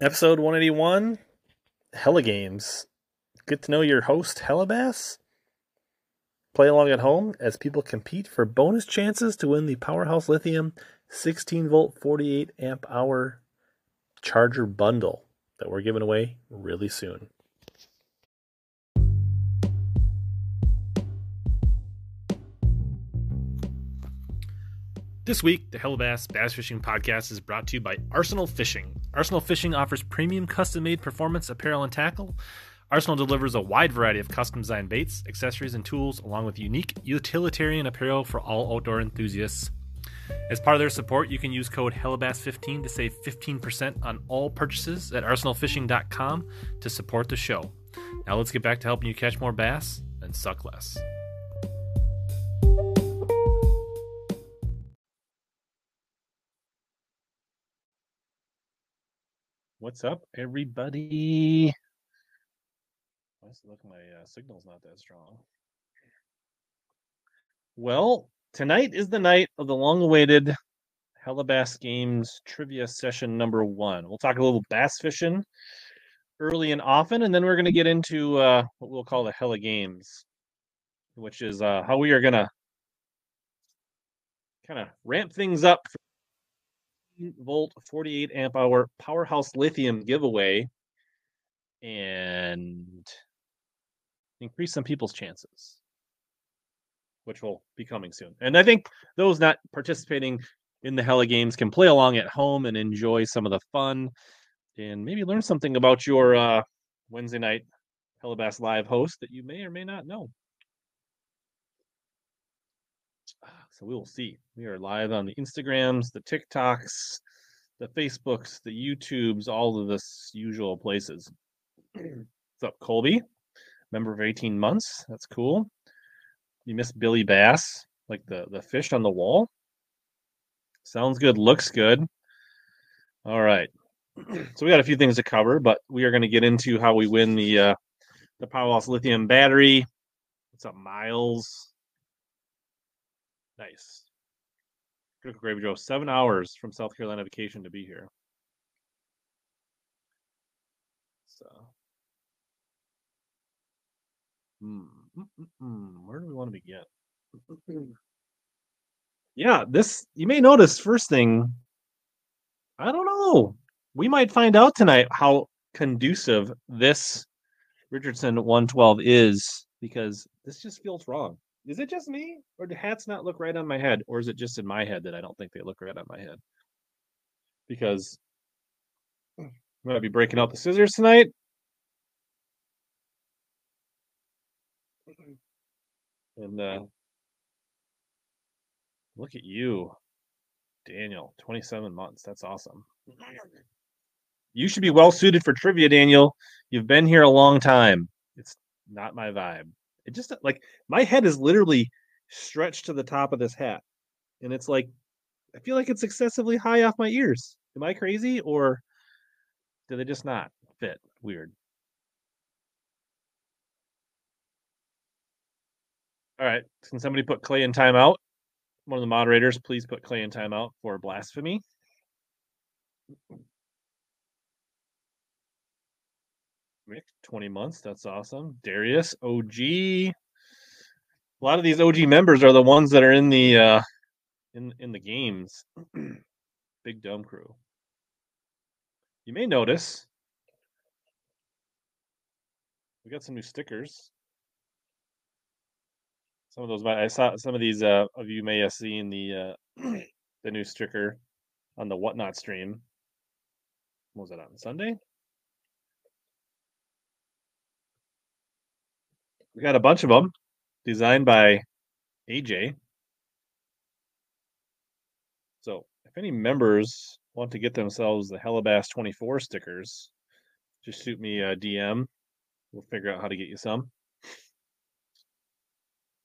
Episode 181 Hella Games. Get to know your host, Hellabass. Play along at home as people compete for bonus chances to win the Powerhouse Lithium 16 volt 48 amp hour charger bundle that we're giving away really soon. This week, the Hellabass Bass Fishing Podcast is brought to you by Arsenal Fishing. Arsenal Fishing offers premium custom made performance apparel and tackle. Arsenal delivers a wide variety of custom designed baits, accessories, and tools, along with unique utilitarian apparel for all outdoor enthusiasts. As part of their support, you can use code HELLABASS15 to save 15% on all purchases at arsenalfishing.com to support the show. Now let's get back to helping you catch more bass and suck less. What's up, everybody? It look my uh, signal's not that strong? Well, tonight is the night of the long-awaited Hellabass Games trivia session number one. We'll talk a little bass fishing early and often, and then we're going to get into uh, what we'll call the Hella Games, which is uh, how we are going to kind of ramp things up for volt 48 amp hour powerhouse lithium giveaway and increase some people's chances which will be coming soon. And i think those not participating in the hella games can play along at home and enjoy some of the fun and maybe learn something about your uh, wednesday night hellabass live host that you may or may not know so we will see. We are live on the Instagrams, the TikToks, the Facebooks, the YouTubes, all of this usual places. What's up, Colby? Member of 18 months. That's cool. You miss Billy Bass, like the, the fish on the wall. Sounds good. Looks good. All right. So we got a few things to cover, but we are going to get into how we win the uh, the Powerhouse lithium battery. What's up, Miles? Nice. Critical Gravy Joe, seven hours from South Carolina vacation to be here. So, mm, mm, mm, where do we want to begin? yeah, this you may notice first thing. I don't know. We might find out tonight how conducive this Richardson 112 is because this just feels wrong. Is it just me, or do hats not look right on my head, or is it just in my head that I don't think they look right on my head? Because I'm gonna be breaking out the scissors tonight. And uh, look at you, Daniel, 27 months. That's awesome. You should be well suited for trivia, Daniel. You've been here a long time. It's not my vibe. It just like my head is literally stretched to the top of this hat. And it's like I feel like it's excessively high off my ears. Am I crazy or do they just not fit? Weird. All right. Can somebody put Clay in timeout? One of the moderators, please put Clay in timeout for blasphemy. Rick, 20 months. That's awesome. Darius, OG. A lot of these OG members are the ones that are in the uh in in the games. Big Dome Crew. You may notice we got some new stickers. Some of those I saw some of these uh of you may have seen the uh the new sticker on the whatnot stream. What was that on Sunday? We got a bunch of them designed by AJ. So if any members want to get themselves the Hellabass 24 stickers, just shoot me a DM. We'll figure out how to get you some.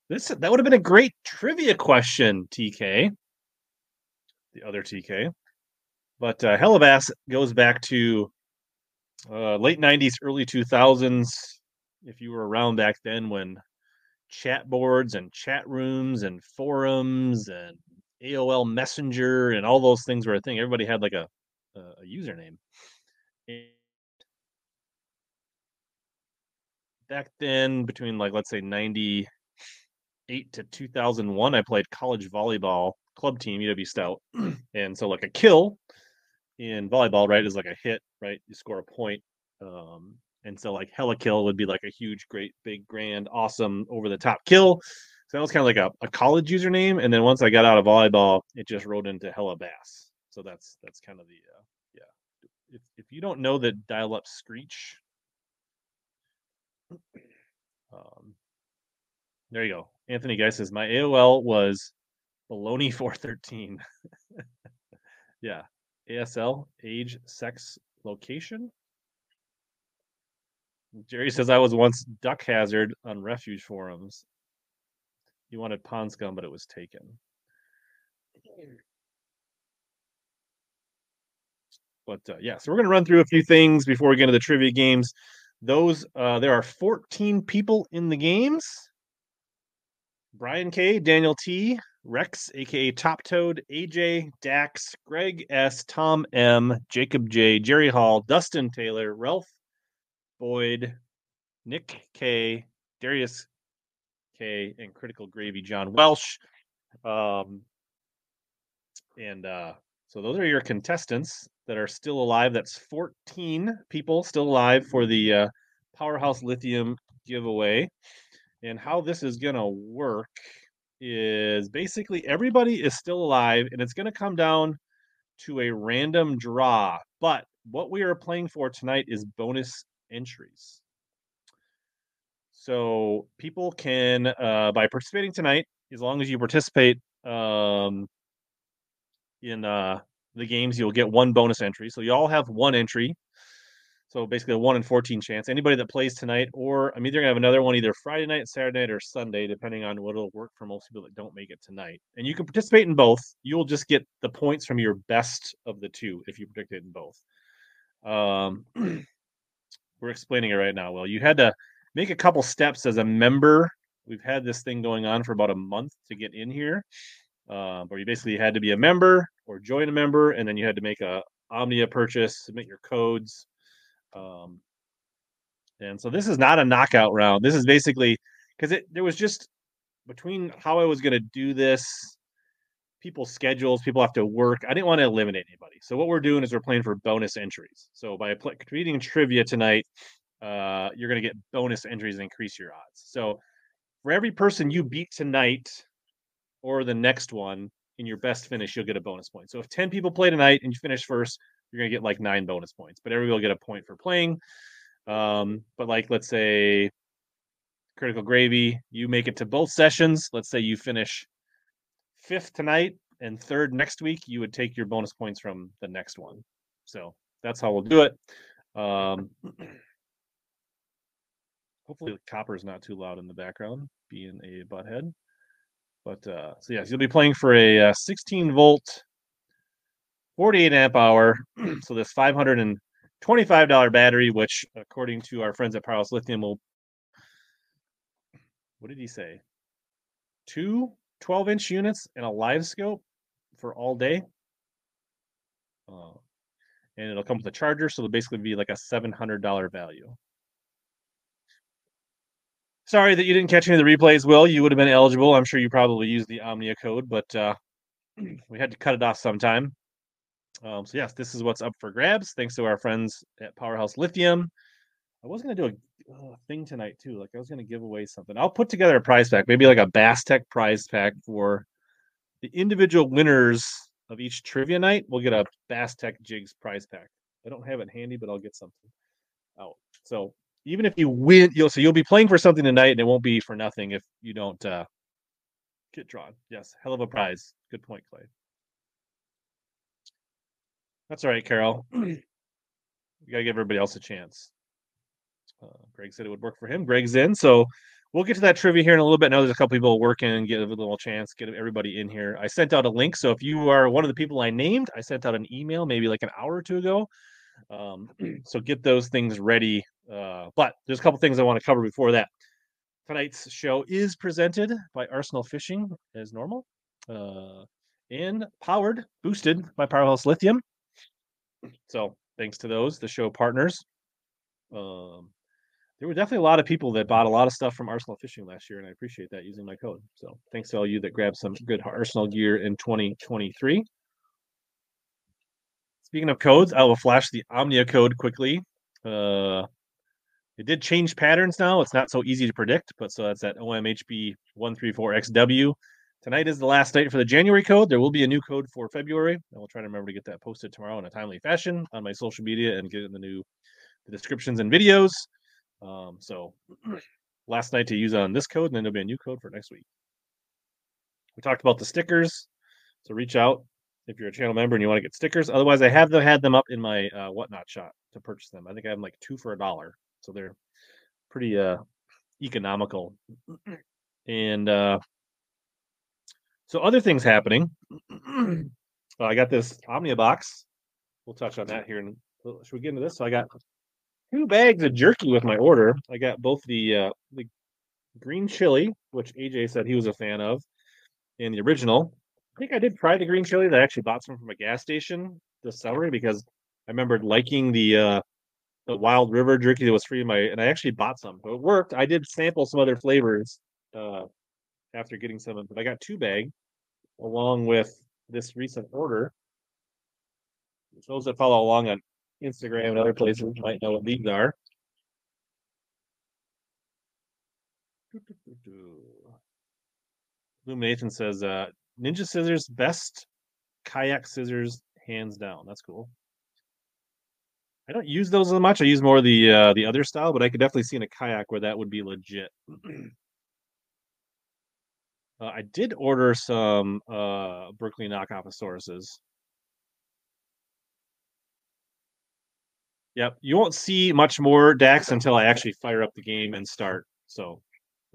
This that would have been a great trivia question, TK. The other TK. But uh, Hellabass goes back to uh, late 90s, early 2000s if you were around back then when chat boards and chat rooms and forums and AOL Messenger and all those things were a thing. Everybody had like a a, username, back then, between like let's say ninety eight to two thousand one, I played college volleyball club team UW Stout, and so like a kill in volleyball, right, is like a hit, right? You score a point. Um, and so like hella kill would be like a huge, great, big, grand, awesome, over the top kill. So that was kind of like a, a college username. And then once I got out of volleyball, it just rolled into hella bass. So that's that's kind of the uh, yeah. If if you don't know the dial up screech, um, there you go. Anthony Guy says my AOL was baloney four thirteen. yeah, ASL age, sex, location. Jerry says I was once duck hazard on refuge forums. He wanted pond scum, but it was taken. But uh, yeah, so we're going to run through a few things before we get into the trivia games. Those uh, there are 14 people in the games. Brian K, Daniel T, Rex, aka Top Toad, AJ, Dax, Greg S, Tom M, Jacob J, Jerry Hall, Dustin Taylor, Ralph Boyd, Nick K, Darius K, and Critical Gravy John Welsh. Um, and uh, so those are your contestants that are still alive. That's 14 people still alive for the uh, Powerhouse Lithium giveaway. And how this is going to work is basically everybody is still alive and it's going to come down to a random draw. But what we are playing for tonight is bonus entries. So people can, uh, by participating tonight, as long as you participate um, in uh, the games, you'll get one bonus entry. So you all have one entry so basically a one in 14 chance. Anybody that plays tonight, or I'm either gonna have another one either Friday night, Saturday night, or Sunday, depending on what'll work for most people that don't make it tonight. And you can participate in both. You'll just get the points from your best of the two if you predicted in both. Um, we're explaining it right now. Well, you had to make a couple steps as a member. We've had this thing going on for about a month to get in here, uh, where you basically had to be a member or join a member, and then you had to make a Omnia purchase, submit your codes, um, and so this is not a knockout round. This is basically because it there was just between how I was going to do this, people's schedules, people have to work. I didn't want to eliminate anybody. So what we're doing is we're playing for bonus entries. So by creating trivia tonight, uh, you're going to get bonus entries and increase your odds. So for every person you beat tonight or the next one in your best finish, you'll get a bonus point. So if 10 people play tonight and you finish first, you're going to get like nine bonus points, but everybody will get a point for playing. Um, but like, let's say critical gravy, you make it to both sessions. Let's say you finish fifth tonight and third next week, you would take your bonus points from the next one. So that's how we'll do it. Um, hopefully the copper is not too loud in the background, being a butthead. But uh, so yes, you'll be playing for a uh, 16 volt 48 amp hour. so this $525 battery, which according to our friends at Powerhouse Lithium will, what did he say? Two 12 inch units and a live scope for all day. Uh, and it'll come with a charger, so it'll basically be like a $700 value. Sorry that you didn't catch any of the replays, Will. You would have been eligible. I'm sure you probably used the Omnia code, but uh, we had to cut it off sometime. Um, so yes, this is what's up for grabs. Thanks to our friends at Powerhouse Lithium. I was gonna do a uh, thing tonight too. Like I was gonna give away something. I'll put together a prize pack, maybe like a Bass Tech prize pack for the individual winners of each trivia night. We'll get a Bass Tech Jigs prize pack. I don't have it handy, but I'll get something out. So even if you win, you'll so you'll be playing for something tonight, and it won't be for nothing if you don't uh, get drawn. Yes, hell of a prize. Good point, Clay. That's all right, Carol. you got to give everybody else a chance. Uh, Greg said it would work for him. Greg's in, so we'll get to that trivia here in a little bit. Now there's a couple people working get a little chance, get everybody in here. I sent out a link, so if you are one of the people I named, I sent out an email maybe like an hour or two ago. Um, so get those things ready. Uh, but there's a couple things I want to cover before that. Tonight's show is presented by Arsenal Fishing as normal, uh, and powered, boosted by Powerhouse Lithium. So thanks to those, the show partners. Um, there were definitely a lot of people that bought a lot of stuff from Arsenal Fishing last year, and I appreciate that using my code. So thanks to all you that grabbed some good Arsenal gear in 2023. Speaking of codes, I will flash the Omnia code quickly. Uh, it did change patterns now. It's not so easy to predict, but so that's at OMHB134XW. Tonight is the last night for the January code. There will be a new code for February. I will try to remember to get that posted tomorrow in a timely fashion on my social media and get in the new the descriptions and videos. Um, so last night to use on this code, and then there'll be a new code for next week. We talked about the stickers, so reach out if you're a channel member and you want to get stickers. Otherwise, I have them, had them up in my uh, whatnot shop to purchase them. I think I have like two for a dollar, so they're pretty uh, economical. And uh, so other things happening. I got this Omnia box. We'll touch on that here. And should we get into this? So I got two bags of jerky with my order. I got both the uh, the green chili, which AJ said he was a fan of, and the original. I think I did try the green chili that I actually bought some from a gas station this summer because I remembered liking the uh, the Wild River jerky that was free in my, and I actually bought some. So it worked. I did sample some other flavors uh, after getting some, but I got two bag along with this recent order. Those that follow along on Instagram and other places might know what these are. Illumination says uh, Ninja Scissors best kayak scissors hands down. That's cool. I don't use those as much. I use more the uh, the other style, but I could definitely see in a kayak where that would be legit. uh, I did order some uh, Berkley knockoff Sauruses. Yep, you won't see much more Dax until I actually fire up the game and start. So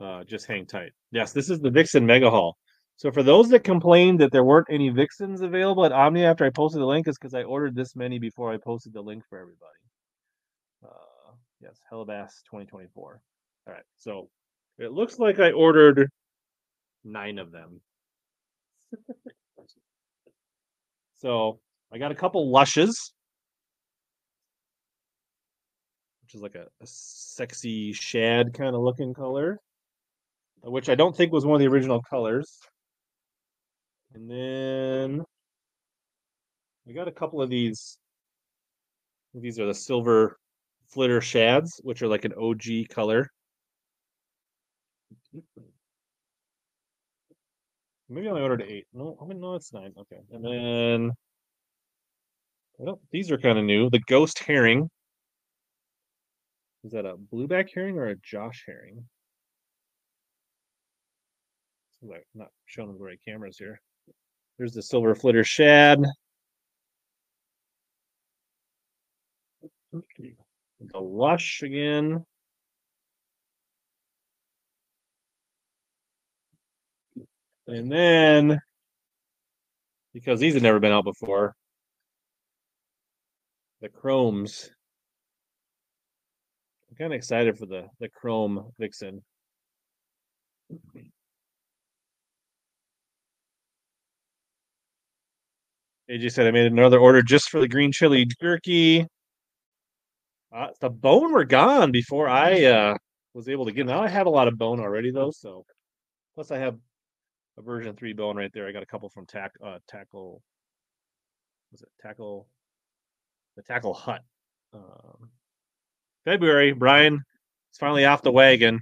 uh, just hang tight. Yes, this is the Vixen Mega Hall. So for those that complained that there weren't any Vixens available at Omni after I posted the link, is because I ordered this many before I posted the link for everybody. Uh, yes, Hellabass 2024. All right, so it looks like I ordered nine of them. so I got a couple lushes, which is like a, a sexy shad kind of looking color, which I don't think was one of the original colors. And then we got a couple of these. These are the silver flitter shads, which are like an OG color. Maybe I only ordered eight. No, I mean no, it's nine. Okay, and then well, these are kind of new. The ghost herring. Is that a blueback herring or a Josh herring? Like not showing the right cameras here. There's the silver flitter shad. The lush again. And then, because these have never been out before, the chromes. Kind of excited for the the chrome vixen. AJ said I made another order just for the green chili jerky. Uh, the bone were gone before I uh, was able to get. Now I have a lot of bone already though, so plus I have a version three bone right there. I got a couple from tack uh, tackle. Was it tackle? The tackle hut. Um, February, Brian. It's finally off the wagon.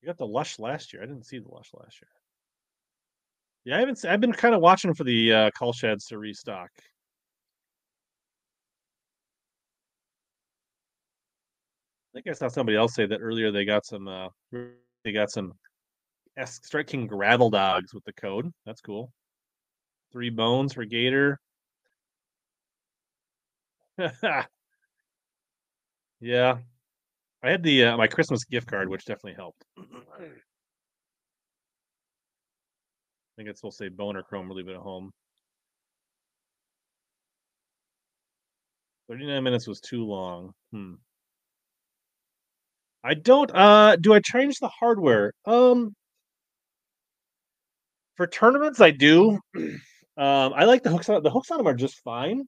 You got the Lush last year. I didn't see the Lush last year. Yeah, I haven't. I've been kind of watching for the uh, call sheds to restock. I think I saw somebody else say that earlier. They got some. Uh, they got some striking gravel dogs with the code. That's cool. Three bones for Gator. yeah, I had the uh, my Christmas gift card, which definitely helped. I think it's supposed to say bone or chrome or leave it at home. 39 minutes was too long. Hmm. I don't uh do I change the hardware? Um For tournaments, I do. Um, I like the hooks on the hooks on them are just fine.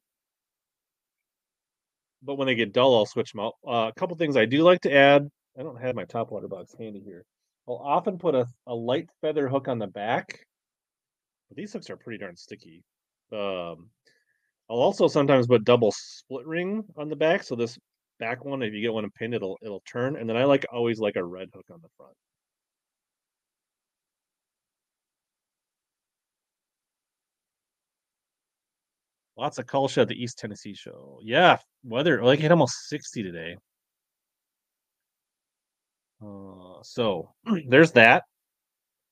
But when they get dull, I'll switch them out. Uh, a couple things I do like to add. I don't have my top water box handy here. I'll often put a, a light feather hook on the back. But these hooks are pretty darn sticky. Um, I'll also sometimes put double split ring on the back. So this back one, if you get one pinned, it'll it'll turn. And then I like always like a red hook on the front. Lots of culture at the East Tennessee show. Yeah, weather like hit almost 60 today. Uh, so there's that.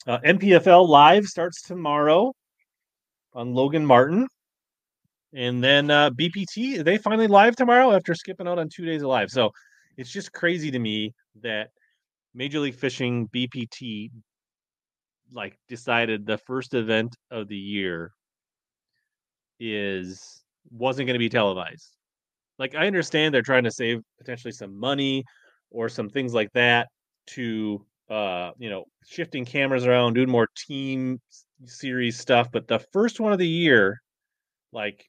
Uh, NPFL Live starts tomorrow on Logan Martin. And then uh, BPT, they finally live tomorrow after skipping out on two days of live. So it's just crazy to me that Major League Fishing BPT like decided the first event of the year is wasn't going to be televised. Like I understand they're trying to save potentially some money or some things like that to uh you know shifting cameras around doing more team series stuff but the first one of the year like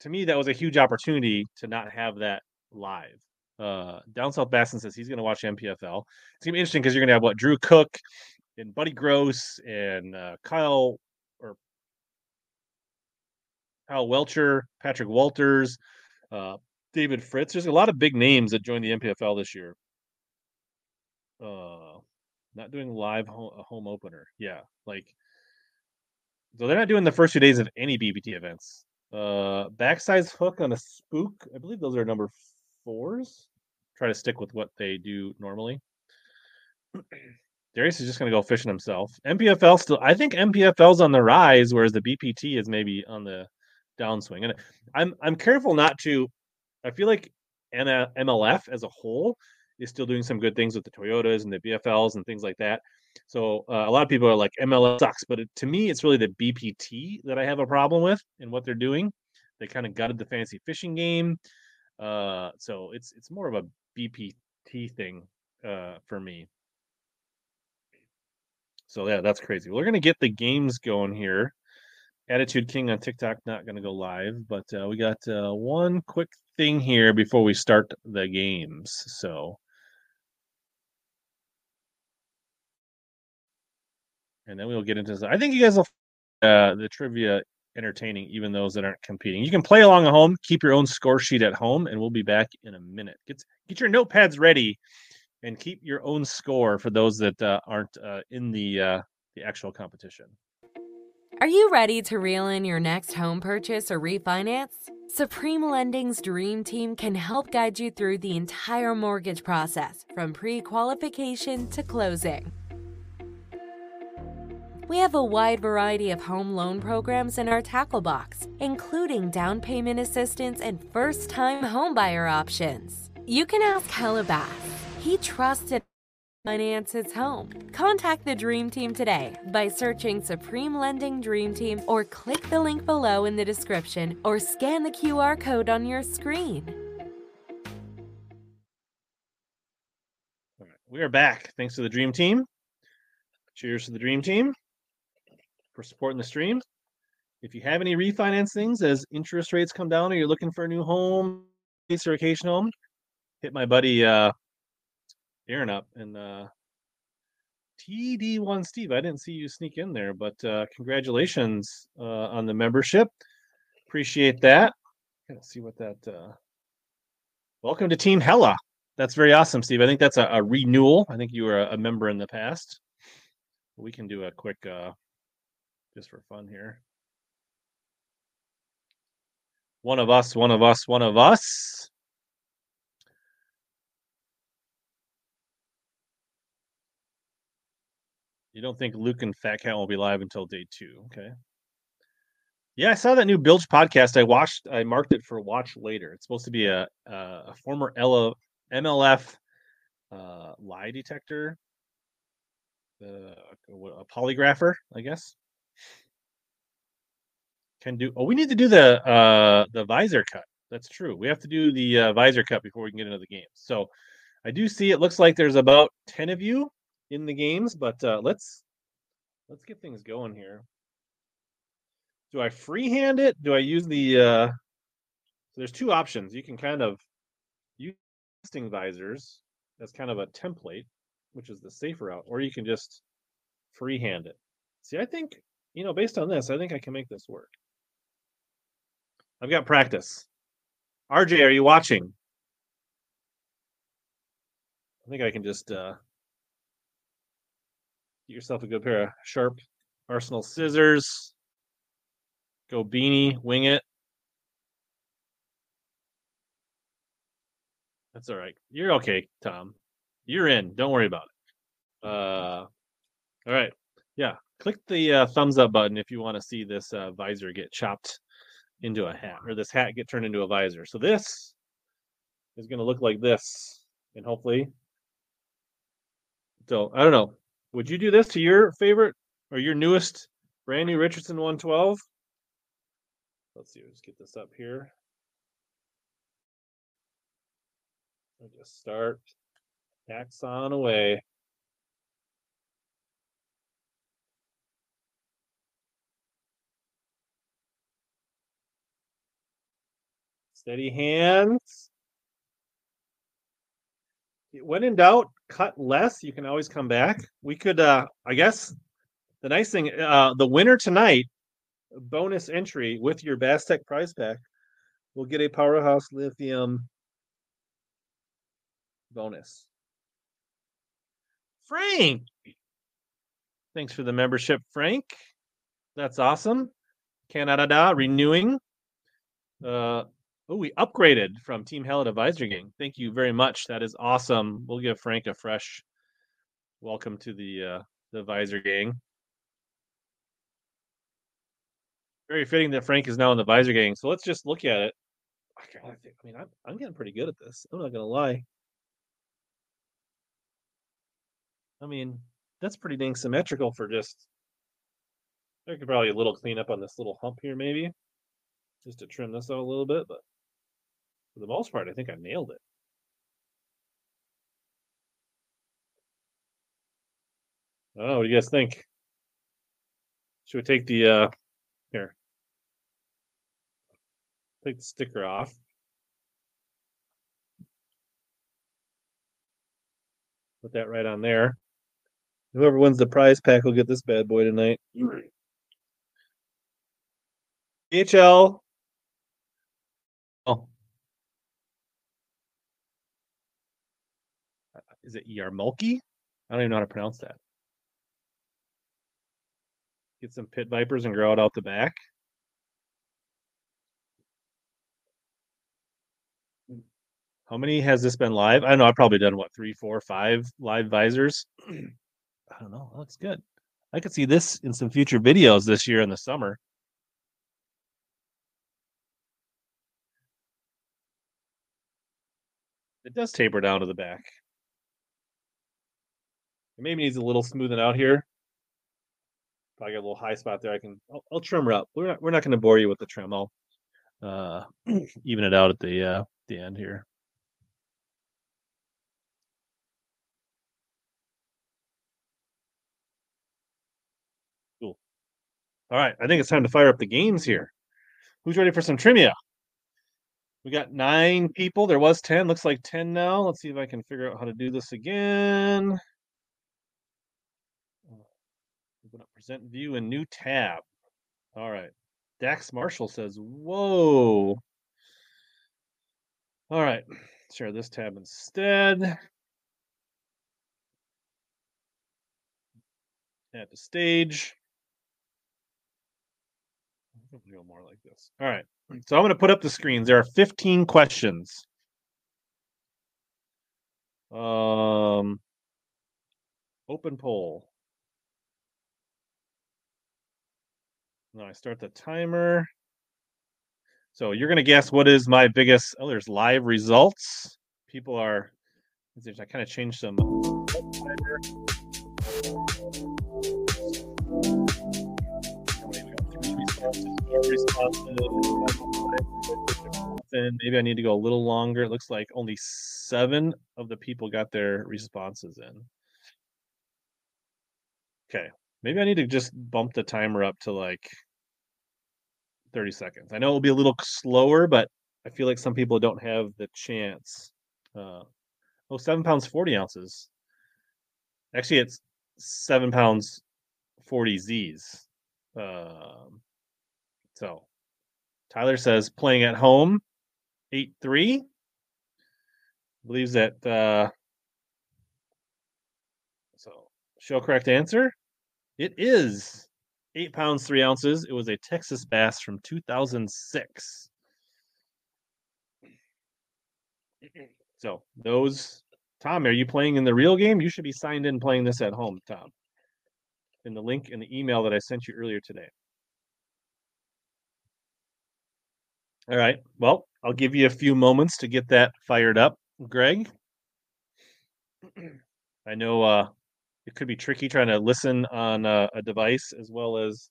to me that was a huge opportunity to not have that live uh down south basson says he's going to watch npfl it's going to be interesting because you're going to have what drew cook and buddy gross and uh, kyle Kyle Welcher, Patrick Walters, uh, David Fritz. There's a lot of big names that joined the NPFL this year. Uh, not doing live home, home opener. Yeah, like so they're not doing the first two days of any BPT events. Uh, backsize hook on a spook. I believe those are number fours. Try to stick with what they do normally. Darius is just going to go fishing himself. NPFL still, I think NPFL's on the rise, whereas the BPT is maybe on the downswing. And I'm I'm careful not to. I feel like MLF as a whole is still doing some good things with the Toyotas and the BFLs and things like that. So uh, a lot of people are like MLF sucks, but it, to me, it's really the BPT that I have a problem with and what they're doing. They kind of gutted the fancy fishing game, uh, so it's it's more of a BPT thing uh, for me. So yeah, that's crazy. We're gonna get the games going here. Attitude King on TikTok not going to go live, but uh, we got uh, one quick thing here before we start the games. So, and then we'll get into this. I think you guys will uh, the trivia entertaining, even those that aren't competing. You can play along at home, keep your own score sheet at home, and we'll be back in a minute. Get get your notepads ready, and keep your own score for those that uh, aren't uh, in the uh, the actual competition. Are you ready to reel in your next home purchase or refinance? Supreme Lending's Dream Team can help guide you through the entire mortgage process from pre qualification to closing. We have a wide variety of home loan programs in our tackle box, including down payment assistance and first time homebuyer options. You can ask Hellabass. He trusted finance his home. Contact the Dream Team today by searching Supreme Lending Dream Team or click the link below in the description or scan the QR code on your screen. All right, we are back. Thanks to the Dream Team. Cheers to the Dream Team for supporting the stream. If you have any refinance things as interest rates come down or you're looking for a new home, or vacation home, hit my buddy uh, Aaron up and uh TD1 Steve. I didn't see you sneak in there, but uh congratulations uh on the membership. Appreciate that. Gotta see what that uh welcome to Team Hella. That's very awesome, Steve. I think that's a, a renewal. I think you were a, a member in the past. We can do a quick uh just for fun here. One of us, one of us, one of us. You don't think Luke and Fat Cat will be live until day two? Okay. Yeah, I saw that new Bilge podcast. I watched. I marked it for watch later. It's supposed to be a a, a former MLF uh, lie detector, uh, a polygrapher, I guess. Can do. Oh, we need to do the uh, the visor cut. That's true. We have to do the uh, visor cut before we can get into the game. So I do see. It looks like there's about ten of you in the games, but uh, let's let's get things going here. Do I freehand it? Do I use the uh so there's two options. You can kind of use nesting visors as kind of a template, which is the safer route, or you can just freehand it. See, I think, you know, based on this, I think I can make this work. I've got practice. RJ, are you watching? I think I can just uh get yourself a good pair of sharp Arsenal scissors. Go beanie, wing it. That's all right. You're okay, Tom. You're in. Don't worry about it. Uh, all right. Yeah. Click the uh, thumbs up button if you want to see this uh, visor get chopped into a hat or this hat get turned into a visor. So this is going to look like this and hopefully. So I don't know. Would you do this to your favorite or your newest brand new Richardson 112? Let's see, let's get this up here. I'll just start axe on away. Steady hands. When in doubt, cut less. You can always come back. We could, uh, I guess, the nice thing, uh, the winner tonight bonus entry with your Bass Tech prize pack will get a Powerhouse Lithium bonus. Frank, thanks for the membership, Frank. That's awesome. Canada renewing. Uh, oh, we upgraded from Team Hella Visor Gang. Thank you very much. That is awesome. We'll give Frank a fresh welcome to the uh, the Visor Gang. very fitting that Frank is now in the visor gang. So let's just look at it. I mean, I'm, I'm getting pretty good at this. I'm not gonna lie. I mean, that's pretty dang symmetrical for just. There could probably a little cleanup on this little hump here, maybe, just to trim this out a little bit. But for the most part, I think I nailed it. Oh, what do you guys think? Should we take the uh here? Take the sticker off. Put that right on there. Whoever wins the prize pack will get this bad boy tonight. HL. Is it Yarmulke? I don't even know how to pronounce that. Get some pit vipers and grow it out the back. How many has this been live? I know. I've probably done what three, four, five live visors. I don't know. Looks good. I could see this in some future videos this year in the summer. It does taper down to the back. It maybe needs a little smoothing out here. If I got a little high spot there. I can. I'll, I'll trim her up. We're not. We're not going to bore you with the trim. I'll uh, even it out at the uh, the end here. Cool. All right, I think it's time to fire up the games here. Who's ready for some trivia? We got nine people. There was 10. Looks like 10 now. Let's see if I can figure out how to do this again. Open up present view and new tab. All right. Dax Marshall says, whoa. All right. Share this tab instead. Add to stage go more like this. All right. So I'm going to put up the screens. There are 15 questions. Um, open poll. Now I start the timer. So you're going to guess what is my biggest. Oh, there's live results. People are. I kind of changed some maybe I need to go a little longer. It looks like only seven of the people got their responses in. Okay. Maybe I need to just bump the timer up to like 30 seconds. I know it'll be a little slower, but I feel like some people don't have the chance. Uh, oh, seven pounds, 40 ounces. Actually, it's seven pounds, 40 Z's. Um, so Tyler says playing at home, 8 3. Believes that. Uh, so, show correct answer. It is eight pounds, three ounces. It was a Texas bass from 2006. So, those. Tom, are you playing in the real game? You should be signed in playing this at home, Tom. In the link in the email that I sent you earlier today. All right. Well, I'll give you a few moments to get that fired up, Greg. I know uh, it could be tricky trying to listen on a, a device as well as.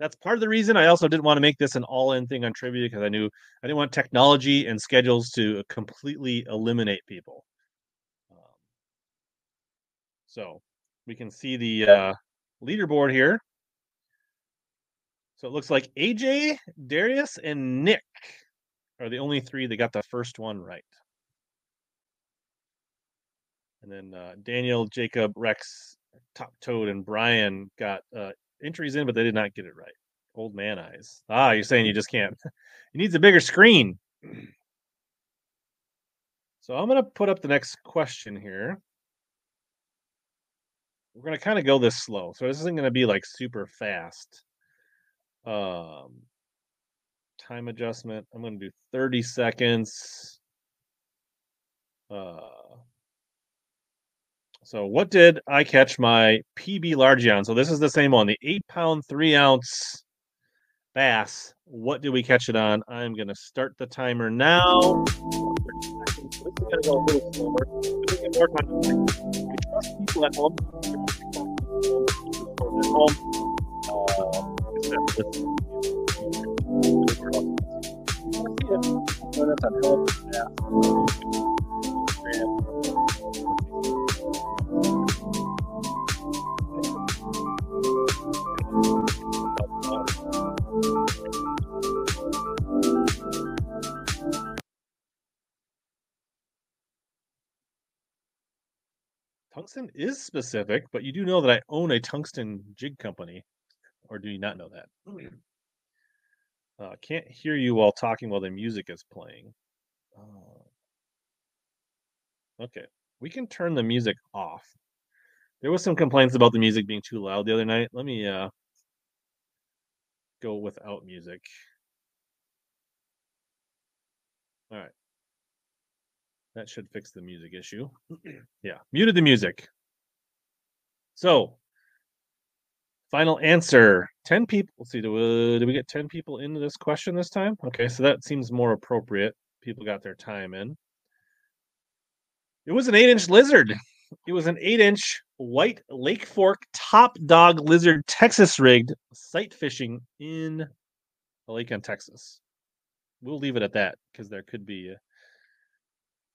That's part of the reason I also didn't want to make this an all-in thing on trivia because I knew I didn't want technology and schedules to completely eliminate people. Um, so we can see the uh, leaderboard here. So it looks like AJ, Darius, and Nick are the only three that got the first one right. And then uh, Daniel, Jacob, Rex, Top Toad, and Brian got uh, entries in, but they did not get it right. Old man eyes. Ah, you're saying you just can't. it needs a bigger screen. So I'm going to put up the next question here. We're going to kind of go this slow. So this isn't going to be like super fast. Um, time adjustment. I'm going to do 30 seconds. Uh, so what did I catch my PB large on? So this is the same one, the eight pound, three ounce bass. What did we catch it on? I'm going to start the timer now. Tungsten is specific, but you do know that I own a tungsten jig company, or do you not know that? Uh, can't hear you while talking while the music is playing. Uh, okay, we can turn the music off. There was some complaints about the music being too loud the other night. Let me uh, go without music. All right. That should fix the music issue. yeah, muted the music. So, final answer 10 people. Let's see, do we, did we get 10 people into this question this time? Okay, so that seems more appropriate. People got their time in. It was an eight inch lizard. It was an eight inch white Lake Fork top dog lizard Texas rigged sight fishing in a lake in Texas. We'll leave it at that because there could be. A...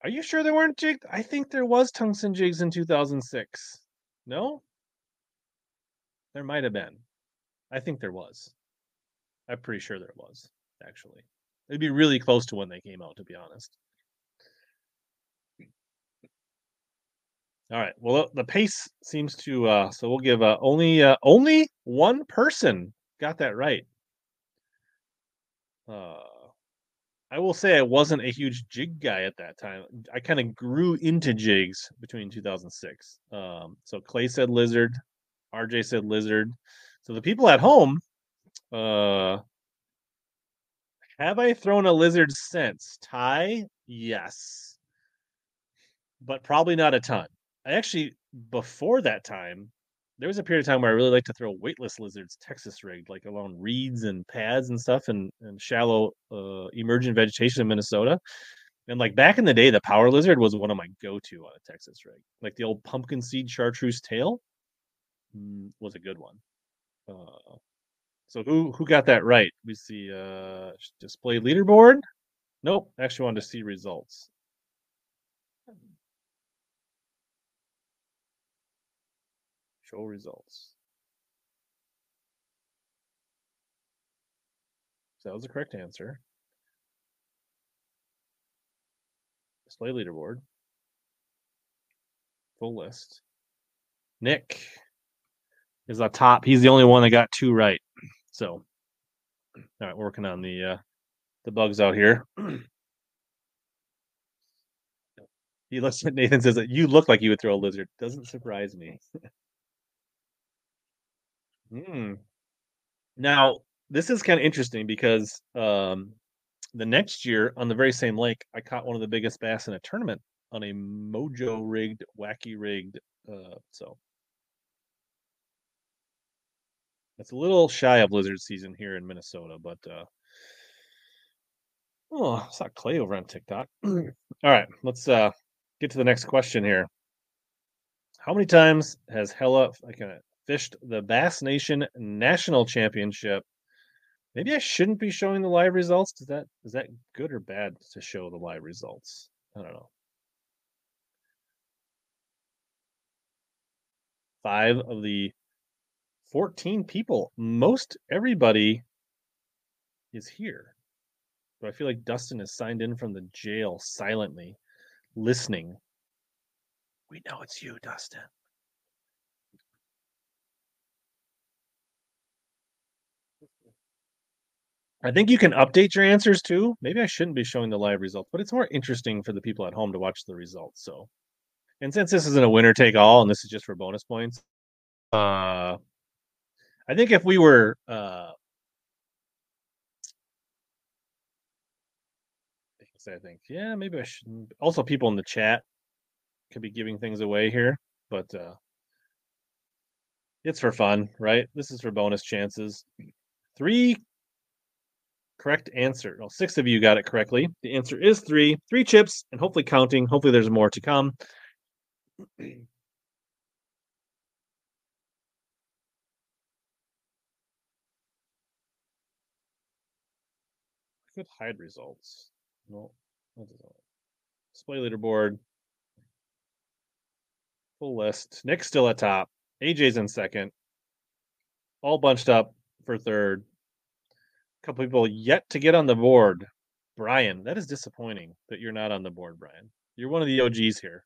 Are you sure there weren't jigs? I think there was tungsten jigs in 2006. No? There might have been. I think there was. I'm pretty sure there was, actually. It'd be really close to when they came out, to be honest. All right. Well, the pace seems to. Uh, so we'll give uh, only uh, only one person got that right. Uh, I will say I wasn't a huge jig guy at that time. I kind of grew into jigs between 2006. Um, so Clay said lizard, RJ said lizard. So the people at home, uh, have I thrown a lizard since? Ty, yes, but probably not a ton. I actually before that time, there was a period of time where I really liked to throw weightless lizards, Texas rigged, like along reeds and pads and stuff, and, and shallow uh, emergent vegetation in Minnesota. And like back in the day, the power lizard was one of my go-to on a Texas rig. Like the old pumpkin seed chartreuse tail mm, was a good one. Uh, so who who got that right? We see uh display leaderboard. Nope, actually wanted to see results. Show results. So that was the correct answer. Display leaderboard. Full list. Nick is on top. He's the only one that got two right. So, all right, working on the uh, the bugs out here. he looks at Nathan says that you look like you would throw a lizard. Doesn't surprise me. Hmm. Now, this is kind of interesting because um, the next year on the very same lake, I caught one of the biggest bass in a tournament on a mojo rigged, wacky rigged. Uh, so it's a little shy of lizard season here in Minnesota, but uh, oh, I saw Clay over on TikTok. All right, let's uh, get to the next question here. How many times has Hella like, uh, fished the Bass Nation National Championship Maybe I shouldn't be showing the live results. Is that is that good or bad to show the live results? I don't know. Five of the 14 people, most everybody is here. But I feel like Dustin is signed in from the jail silently, listening. We know it's you, Dustin. I think you can update your answers too. Maybe I shouldn't be showing the live results, but it's more interesting for the people at home to watch the results. So, and since this isn't a winner take all and this is just for bonus points, uh, I think if we were, uh, I think, yeah, maybe I shouldn't. Also, people in the chat could be giving things away here, but uh, it's for fun, right? This is for bonus chances. Three correct answer. Well, six of you got it correctly. The answer is three, three chips, and hopefully counting. Hopefully, there's more to come. Could hide results. No, display leaderboard. Full list. Nick's still at top. AJ's in second. All bunched up for third couple people yet to get on the board. Brian, that is disappointing that you're not on the board, Brian. You're one of the OGs here.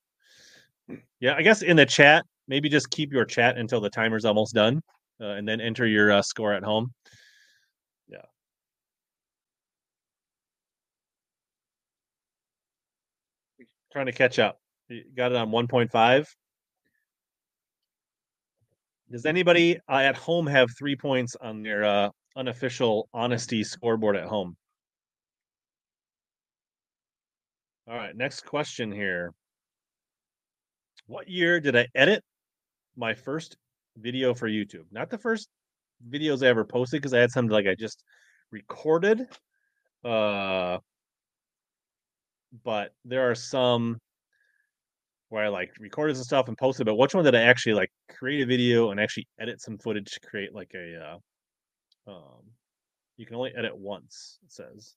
Yeah, I guess in the chat, maybe just keep your chat until the timer's almost done, uh, and then enter your uh, score at home. Yeah. Trying to catch up. You got it on 1.5. Does anybody uh, at home have three points on their uh, unofficial honesty scoreboard at home. All right, next question here. What year did I edit my first video for YouTube? Not the first videos I ever posted because I had some like I just recorded. Uh but there are some where I like recorded some stuff and posted, but which one did I actually like create a video and actually edit some footage to create like a uh um, you can only edit once, it says.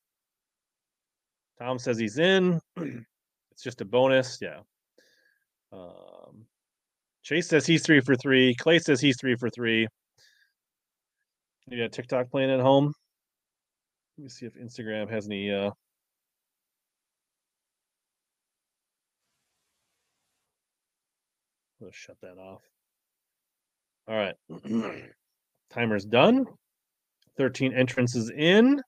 Tom says he's in. it's just a bonus. Yeah. Um, Chase says he's three for three. Clay says he's three for three. You got TikTok playing at home. Let me see if Instagram has any. Uh... Let's shut that off. All right. Timer's done. 13 entrances in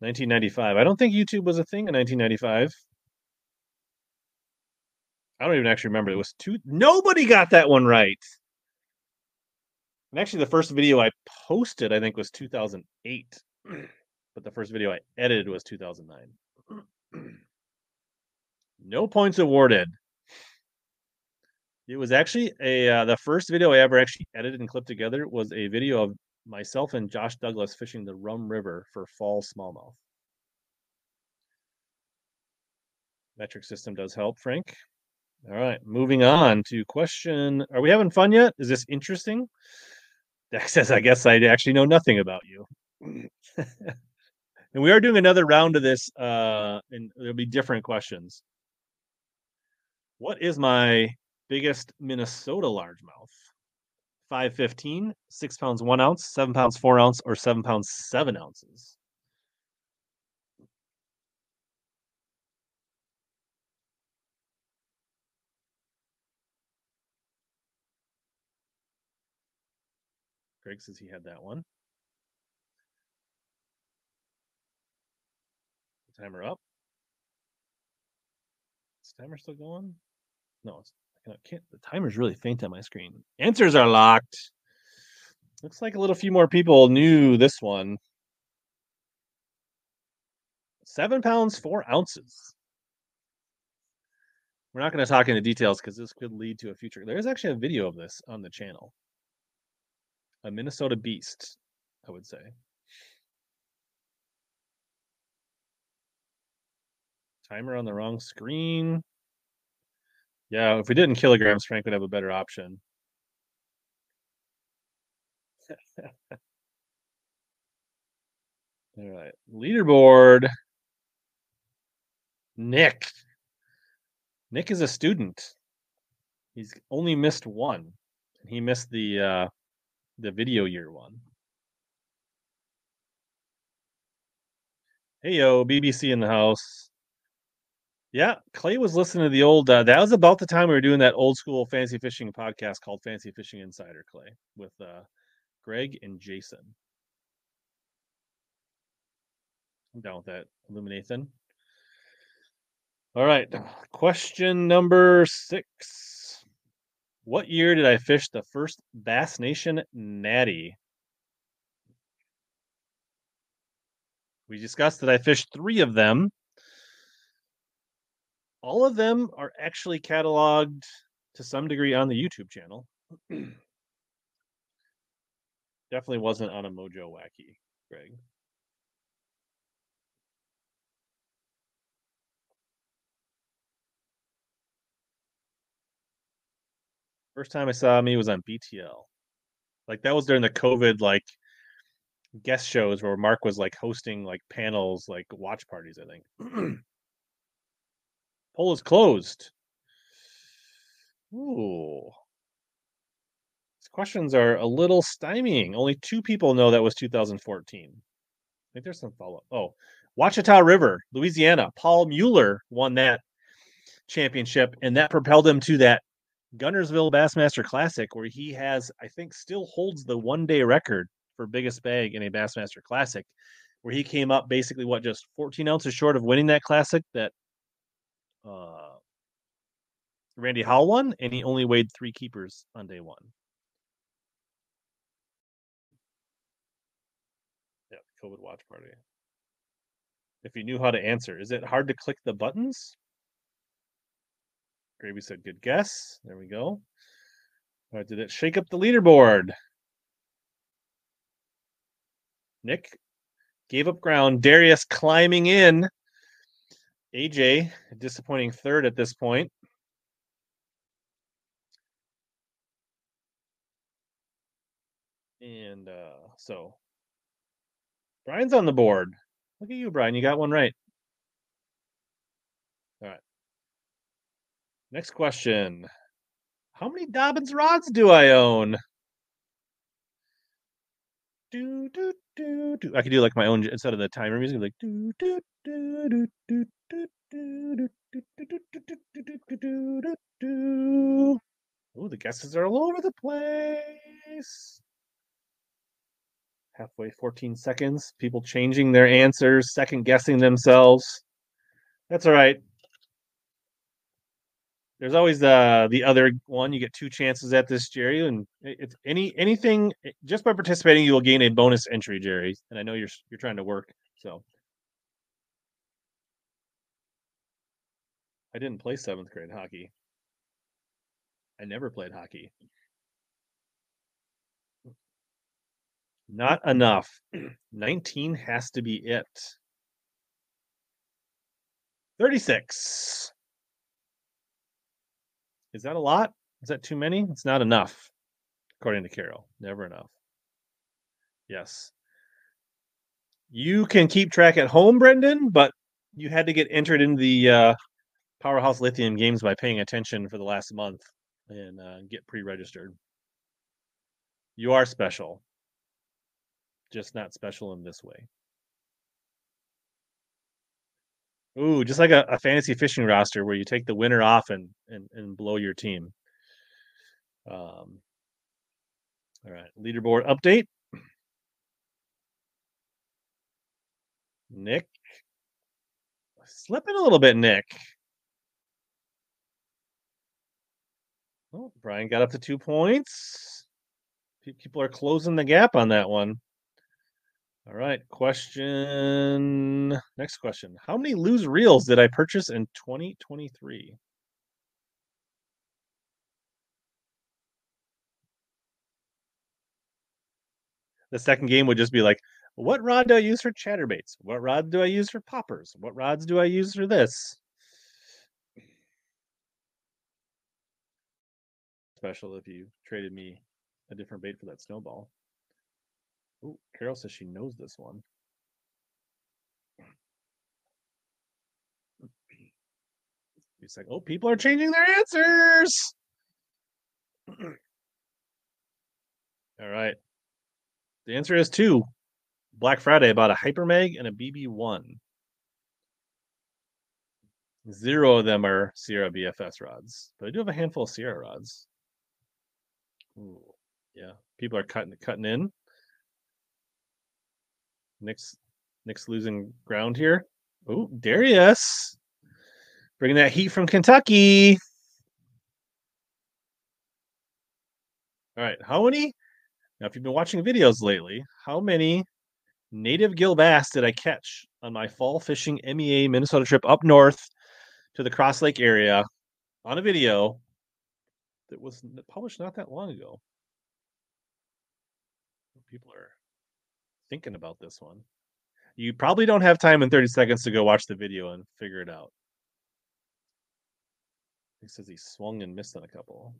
1995. I don't think YouTube was a thing in 1995. I don't even actually remember. It was two. Nobody got that one right. And actually, the first video I posted, I think, was 2008. But the first video I edited was 2009. no points awarded. It was actually a uh, the first video I ever actually edited and clipped together was a video of myself and Josh Douglas fishing the Rum River for fall smallmouth. Metric system does help, Frank. All right, moving on to question. Are we having fun yet? Is this interesting? Dex says, I guess I actually know nothing about you. and we are doing another round of this, uh, and there'll be different questions. What is my biggest Minnesota largemouth? 515, six pounds one ounce, seven pounds four ounce, or seven pounds seven ounces. Greg says he had that one. Timer up. Is timer still going? No, it's. The timer's really faint on my screen. Answers are locked. Looks like a little few more people knew this one. Seven pounds, four ounces. We're not going to talk into details because this could lead to a future. There is actually a video of this on the channel. A Minnesota beast, I would say. Timer on the wrong screen. Yeah, if we did in kilograms, Frank would have a better option. All right. Leaderboard. Nick. Nick is a student. He's only missed one. He missed the uh the video year one. Hey yo, BBC in the house. Yeah, Clay was listening to the old. Uh, that was about the time we were doing that old school fancy fishing podcast called Fancy Fishing Insider. Clay with uh, Greg and Jason. I'm down with that, Illuminathan. All right, question number six. What year did I fish the first Bass Nation Natty? We discussed that I fished three of them all of them are actually cataloged to some degree on the YouTube channel. Definitely wasn't on a Mojo Wacky, Greg. First time I saw me was on BTL. Like that was during the COVID like guest shows where Mark was like hosting like panels, like watch parties, I think. Poll is closed. Ooh. These questions are a little stymieing. Only two people know that was 2014. I think there's some follow up. Oh, Ouachita River, Louisiana. Paul Mueller won that championship, and that propelled him to that Guntersville Bassmaster Classic, where he has, I think, still holds the one day record for biggest bag in a Bassmaster Classic, where he came up basically what just 14 ounces short of winning that classic that uh, Randy Howell won, and he only weighed three keepers on day one. Yeah, COVID watch party. If you knew how to answer, is it hard to click the buttons? Gravy said, good guess. There we go. All right, did it shake up the leaderboard? Nick gave up ground. Darius climbing in AJ, disappointing third at this point. And uh, so Brian's on the board. Look at you, Brian. You got one right. All right. Next question. How many Dobyns rods do I own? Do, do, do, do. I could do like my own instead of the timer music, like do, do, do, do, do, do, do, do. Oh, the guesses are all over the place. Halfway, 14 seconds. People changing their answers, second guessing themselves. That's all right. There's always the the other one. You get two chances at this, Jerry, and it's any anything. Eh, just by participating, you will gain a bonus entry, Jerry. And I know you're you're trying to work, so I didn't play seventh grade hockey. I never played hockey. Not enough. 19 has to be it. 36. Is that a lot? Is that too many? It's not enough, according to Carol. Never enough. Yes. You can keep track at home, Brendan, but you had to get entered in the uh, Powerhouse Lithium Games by paying attention for the last month and uh, get pre-registered. You are special. Just not special in this way. Ooh, just like a, a fantasy fishing roster where you take the winner off and and, and blow your team. Um, all right, leaderboard update. Nick slipping a little bit, Nick. Oh, Brian got up to two points. People are closing the gap on that one. All right, question. Next question. How many Lew's reels did I purchase in 2023? The second game would just be like, what rod do I use for chatterbaits? What rod do I use for poppers? What rods do I use for this? Special if you traded me a different bait for that snowball. Oh, Carol says she knows this one. He's like, oh, people are changing their answers. All right. The answer is two. Black Friday bought a Hypermag and a BB1. Zero of them are Sierra BFS rods, but I do have a handful of Sierra rods. Ooh, yeah, people are cutting cutting in. Nick's Nick's losing ground here. Oh, Darius bringing that heat from Kentucky. All right, how many? Now, if you've been watching videos lately, how many native gill bass did I catch on my fall fishing MEA Minnesota trip up north to the Cross Lake area on a video that was published not that long ago? People are thinking about this one. You probably don't have time in 30 seconds to go watch the video and figure it out. He says he swung and missed on a couple.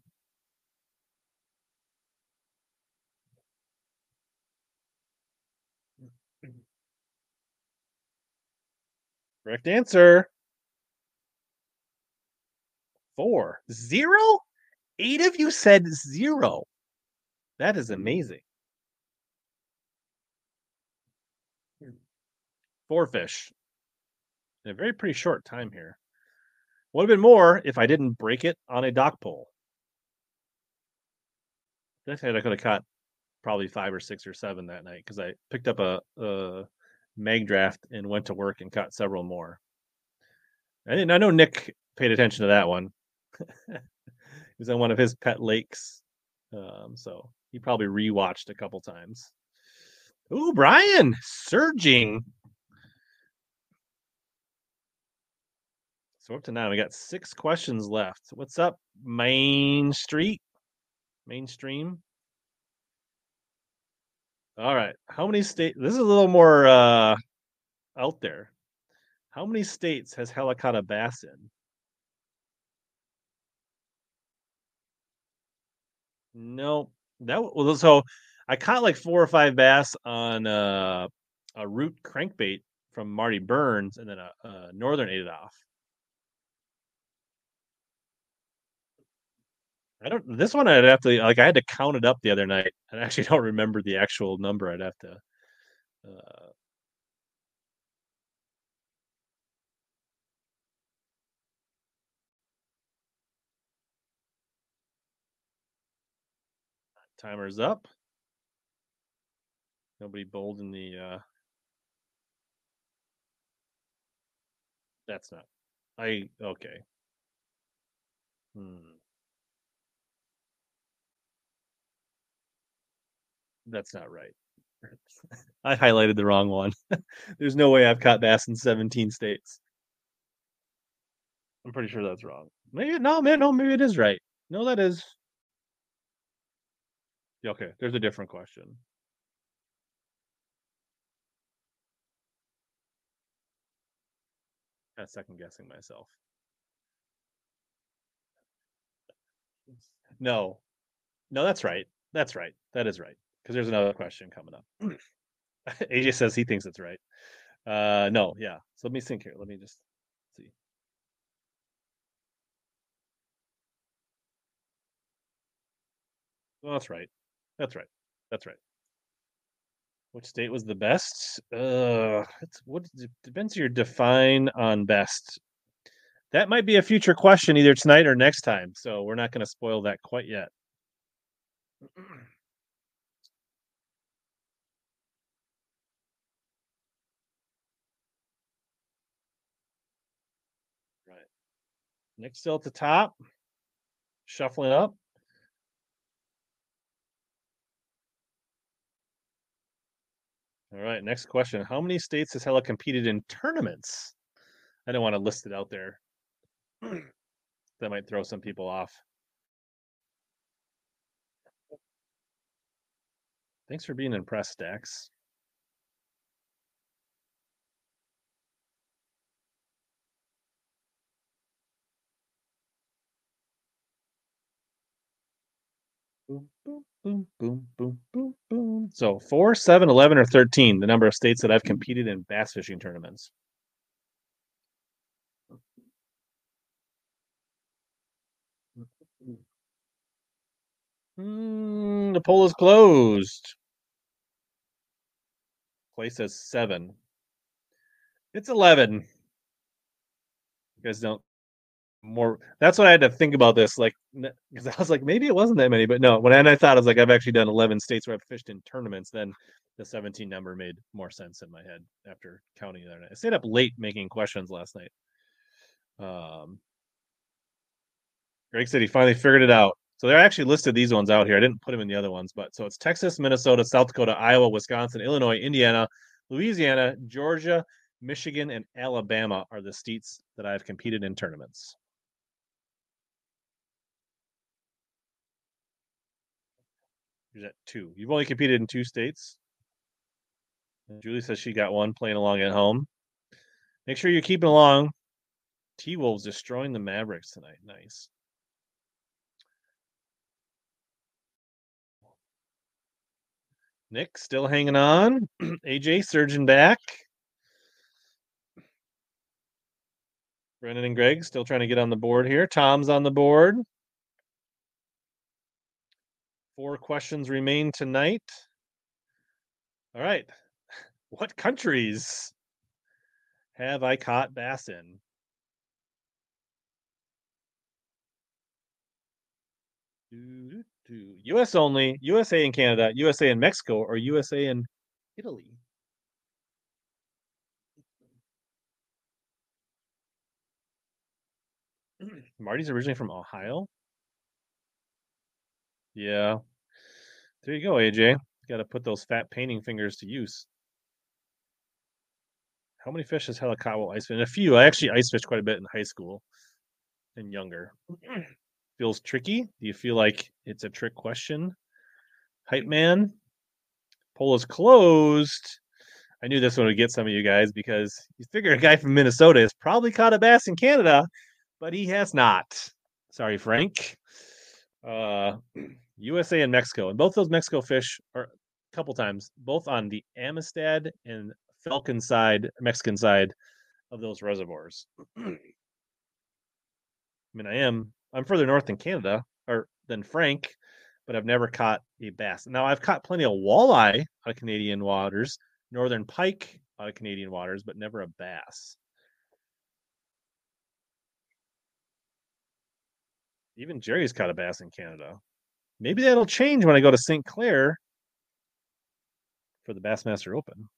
Correct answer. Four. Zero? Eight of you said zero. That is mm-hmm. amazing. Four fish in a very pretty short time here. Would have been more if I didn't break it on a dock pole. I think I could have caught probably five or six or seven that night because I picked up a, a mag draft and went to work and caught several more. I didn't. I know Nick paid attention to that one. it was on one of his pet lakes, um, so he probably rewatched a couple times. Ooh, Brian surging. So up to now, we got six questions left. What's up, Main Street? Mainstream. All right. How many states? This is a little more uh, out there. How many states has Helicata bass in? No, that well, so I caught like four or five bass on uh, a root crankbait from Marty Burns, and then a, a northern ate it off. I don't. This one I'd have to like. I had to count it up the other night. I actually don't remember the actual number. I'd have to. Uh, timer's up. Nobody bold in the. Uh, that's not. I okay. Hmm. That's not right. I highlighted the wrong one. There's no way I've caught bass in 17 states. I'm pretty sure that's wrong. Maybe no, man, no, maybe it is right. No, that is. Okay, there's a different question. I'm second guessing myself. No, no, that's right. That's right. That is right because there's another question coming up. AJ says he thinks it's right. Uh, no, yeah. So let me think here. Let me just see. Well, that's right. That's right. That's right. Which state was the best? Uh, it's what depends your define on best. That might be a future question either tonight or next time. So we're not going to spoil that quite yet. Right. Nick still at the top. Shuffling up. All right, next question. How many states has Hella competed in tournaments? I don't want to list it out there. that might throw some people off. Thanks for being impressed, Dax. Boom, boom, boom, boom, boom. So 4, 7, 11, or 13, the number of states that I've competed in bass fishing tournaments. Mm, the poll is closed. Place says 7. It's 11. You guys don't more that's what I had to think about this like because I was like maybe it wasn't that many but no when and I thought I was like I've actually done 11 states where I've fished in tournaments then the 17 number made more sense in my head after counting the other night. I stayed up late making questions last night. Um Greg said he finally figured it out. So they're actually listed these ones out here. I didn't put them in the other ones, but so it's Texas, Minnesota, South Dakota, Iowa, Wisconsin, Illinois, Indiana, Louisiana, Georgia, Michigan, and Alabama are the states that I've competed in tournaments. At two. You've only competed in two states. Julie says she got one playing along at home. Make sure you're keeping along. T Wolves destroying the Mavericks tonight. Nice. Nick still hanging on. AJ surging back. Brendan and Greg still trying to get on the board here. Tom's on the board. Four questions remain tonight. All right. What countries have I caught bass in? US only, USA and Canada, USA and Mexico, or USA and Italy? Marty's originally from Ohio. Yeah. There you go, AJ. Got to put those fat painting fingers to use. How many fish has Helicotwell ice fish? A few. I actually ice fished quite a bit in high school and younger. Feels tricky. Do you feel like it's a trick question? Hype man. Poll is closed. I knew this one would get some of you guys because you figure a guy from Minnesota has probably caught a bass in Canada, but he has not. Sorry, Frank. Uh, USA and Mexico, and both those Mexico fish are a couple times, both on the Amistad and Falcon side, Mexican side of those reservoirs. I mean, I am I'm further north than Canada or than Frank, but I've never caught a bass. Now I've caught plenty of walleye out of Canadian waters, northern pike out of Canadian waters, but never a bass. Even Jerry's caught a bass in Canada. Maybe that'll change when I go to St. Clair for the Bassmaster Open.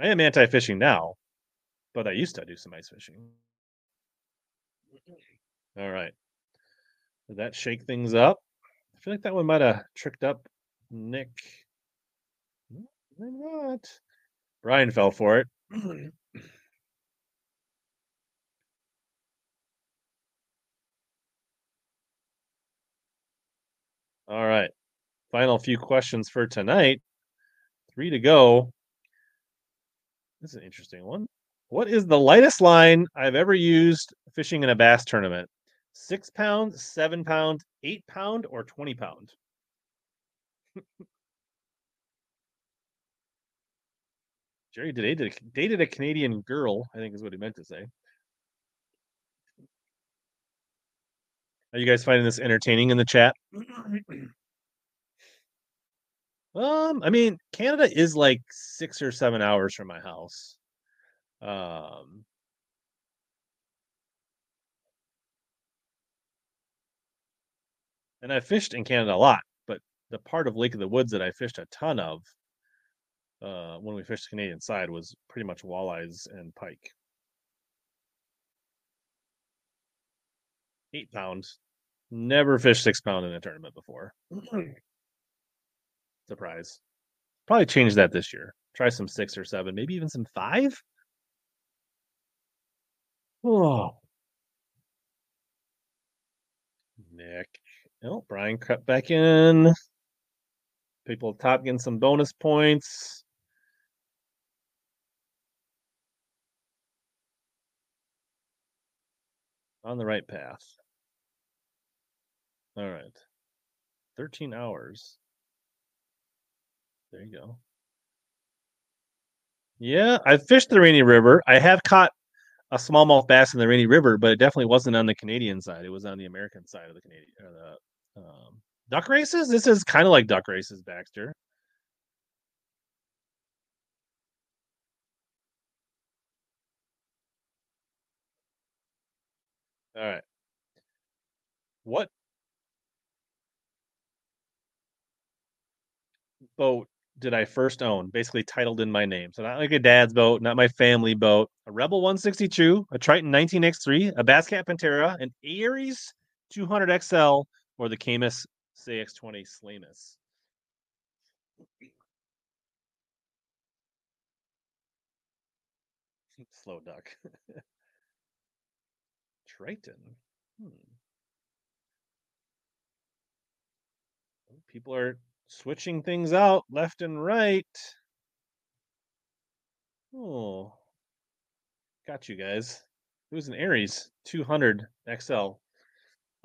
I am anti fishing now, but I used to do some ice fishing. All right. Did that shake things up? I feel like that one might have tricked up Nick. Maybe not. Brian fell for it. All right. Final few questions for tonight. Three to go. This is an interesting one. What is the lightest line I've ever used fishing in a bass tournament? Six pound, seven pound, eight pound, or 20 pound? Jerry dated, dated a Canadian girl, I think is what he meant to say. Are you guys finding this entertaining in the chat? Um, I mean, Canada is like six or seven hours from my house. Um, and I fished in Canada a lot, but the part of Lake of the Woods that I fished a ton of uh, when we fished the Canadian side was pretty much walleyes and pike. Eight pounds. Never fished six pound in a tournament before. Surprise. Probably change that this year. Try some six or seven, maybe even some five. Oh. Nick. Oh, Brian cut back in. People top getting some bonus points. On the right path. All right. 13 hours. There you go. Yeah, I fished the Rainy River. I have caught a smallmouth bass in the Rainy River, but it definitely wasn't on the Canadian side. It was on the American side of the Canadian the um, duck races. This is kind of like duck races, Baxter. All right. What boat did I first own? Basically titled in my name. So not like a dad's boat, not my family boat. A Rebel 162, a Triton 19X3, a Basscat Pantera, an Aries 200 XL, or the Caymas CX20 Slamus. Slow duck. Triton. Hmm. People are switching things out left and right. Oh, got you guys. It was an Aries 200 XL,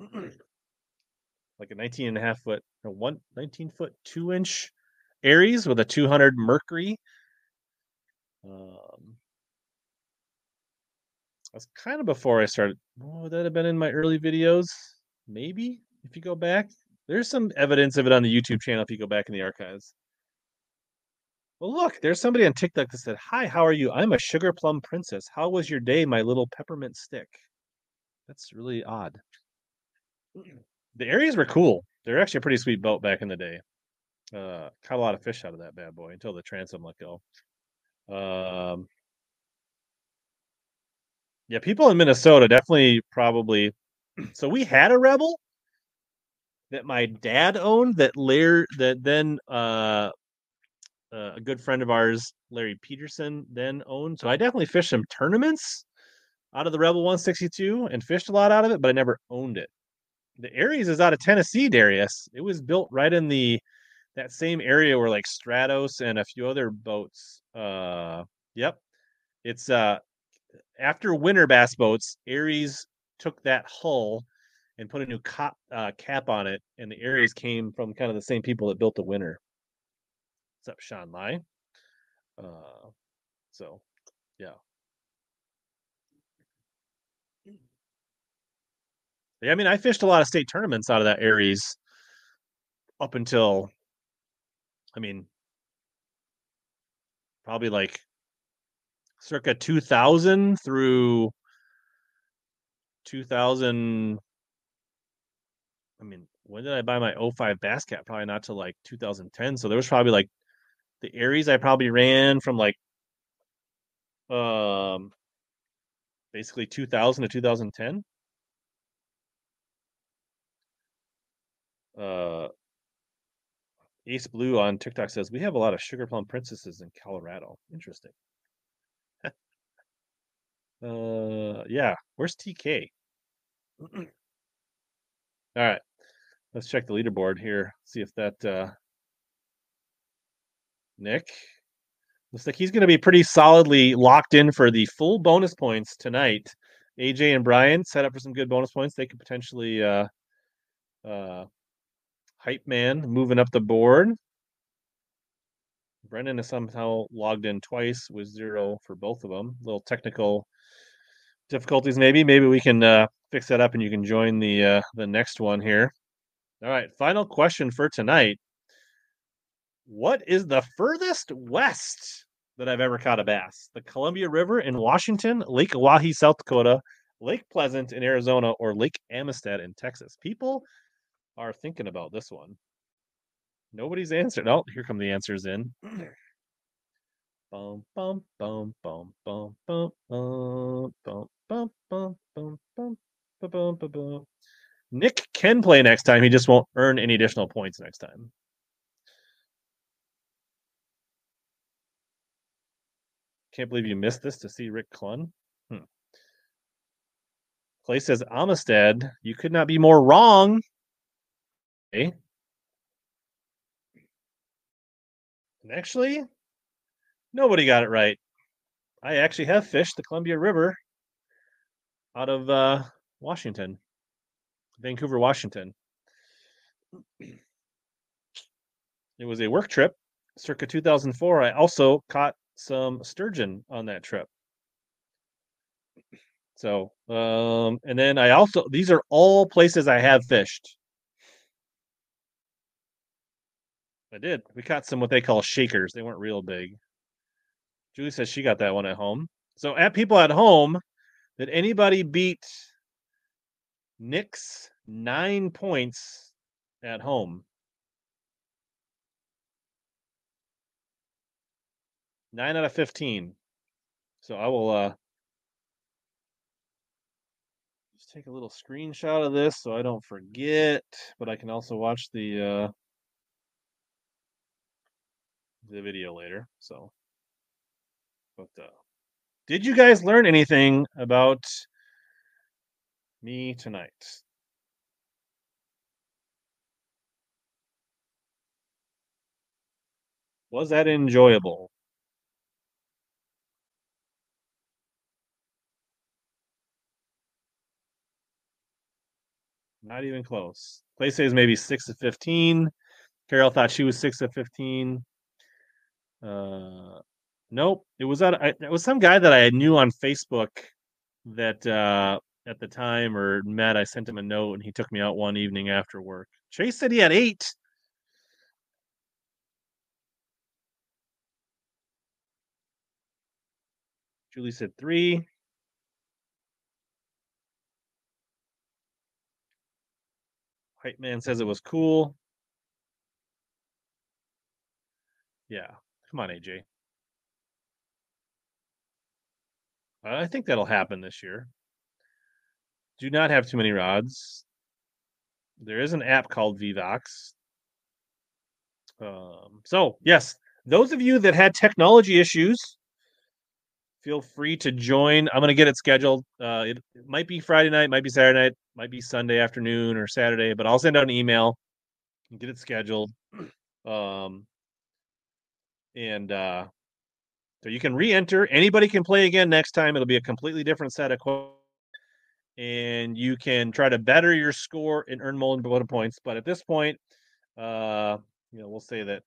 like a 19 and a half foot, a one 19 foot two inch Aries with a 200 Mercury. Um, that's kind of before I started. Oh, would that have been in my early videos? Maybe if you go back. There's some evidence of it on the YouTube channel if you go back in the archives. Well, look, there's somebody on TikTok that said, Hi, how are you? I'm a sugar plum princess. How was your day, my little peppermint stick? That's really odd. The Aries were cool. They're actually a pretty sweet boat back in the day. Uh, caught a lot of fish out of that bad boy until the transom let go. Um, yeah, people in Minnesota definitely probably. So we had a rebel that my dad owned that Lair that then uh, uh, a good friend of ours, Larry Peterson, then owned. So I definitely fished some tournaments out of the Rebel 162 and fished a lot out of it, but I never owned it. The Aries is out of Tennessee, Darius. It was built right in the that same area where like Stratos and a few other boats. Uh, yep, it's uh after winter bass boats, Aries took that hull and put a new cap, uh, cap on it, and the Aries came from kind of the same people that built the winner. What's up, Sean Lai? Uh, so, yeah. Yeah, I mean, I fished a lot of state tournaments out of that Aries up until, I mean, probably like circa 2000 through 2000 I mean, when did I buy my 05 Bass Cat? Probably not till like 2010. So there was probably like the Aries I probably ran from like um basically 2000 to 2010. Uh Ace Blue on TikTok says we have a lot of sugar plum princesses in Colorado. Interesting. uh yeah, where's TK? All right. Let's check the leaderboard here. See if that uh Nick looks like he's going to be pretty solidly locked in for the full bonus points tonight. AJ and Brian set up for some good bonus points. They could potentially uh uh hype man moving up the board. Brendan is somehow logged in twice with zero for both of them. Little technical difficulties, maybe. Maybe we can uh, fix that up, and you can join the uh, the next one here. All right, final question for tonight. What is the furthest west that I've ever caught a bass? The Columbia River in Washington, Lake Oahe, South Dakota, Lake Pleasant in Arizona, or Lake Amistad in Texas? People are thinking about this one. Nobody's answered. Oh, here come the answers in. Bum bum bum bum bum bum bum bum bum bum bum bum bum bum bum. Nick can play next time. He just won't earn any additional points next time. Can't believe you missed this to see Rick Clunn. Hmm. Clay says Amistad. You could not be more wrong. Okay. And actually, nobody got it right. I actually have fished the Columbia River out of uh, Washington, Vancouver, Washington. It was a work trip circa 2004. I also caught some sturgeon on that trip. So, um, and then I also, these are all places I have fished. I did. We caught some what they call shakers. They weren't real big. Julie says she got that one at home. So, at people at home, did anybody beat Nick's nine points at home? Nine out of 15. So I will uh just take a little screenshot of this so I don't forget, but I can also watch the uh the video later. So but uh did you guys learn anything about me tonight? Was that enjoyable? Not even close. Clay says maybe six to fifteen. Carol thought she was six to fifteen. Uh, nope. It was that. It was some guy that I knew on Facebook that uh, at the time or met. I sent him a note and he took me out one evening after work. Chase said he had eight. Julie said three. Hype man says it was cool. Yeah. Come on, AJ. I think that'll happen this year. Do not have too many rods. There is an app called Vivox. Um, so, yes, those of you that had technology issues, feel free to join. I'm going to get it scheduled. Uh, it, it, might be Friday night, might be Saturday night, might be Sunday afternoon or Saturday, but I'll send out an email and get it scheduled. Um, and uh, so you can re-enter. Anybody can play again next time. It'll be a completely different set of questions, and you can try to better your score and earn more points. But at this point, uh, you know, we'll say that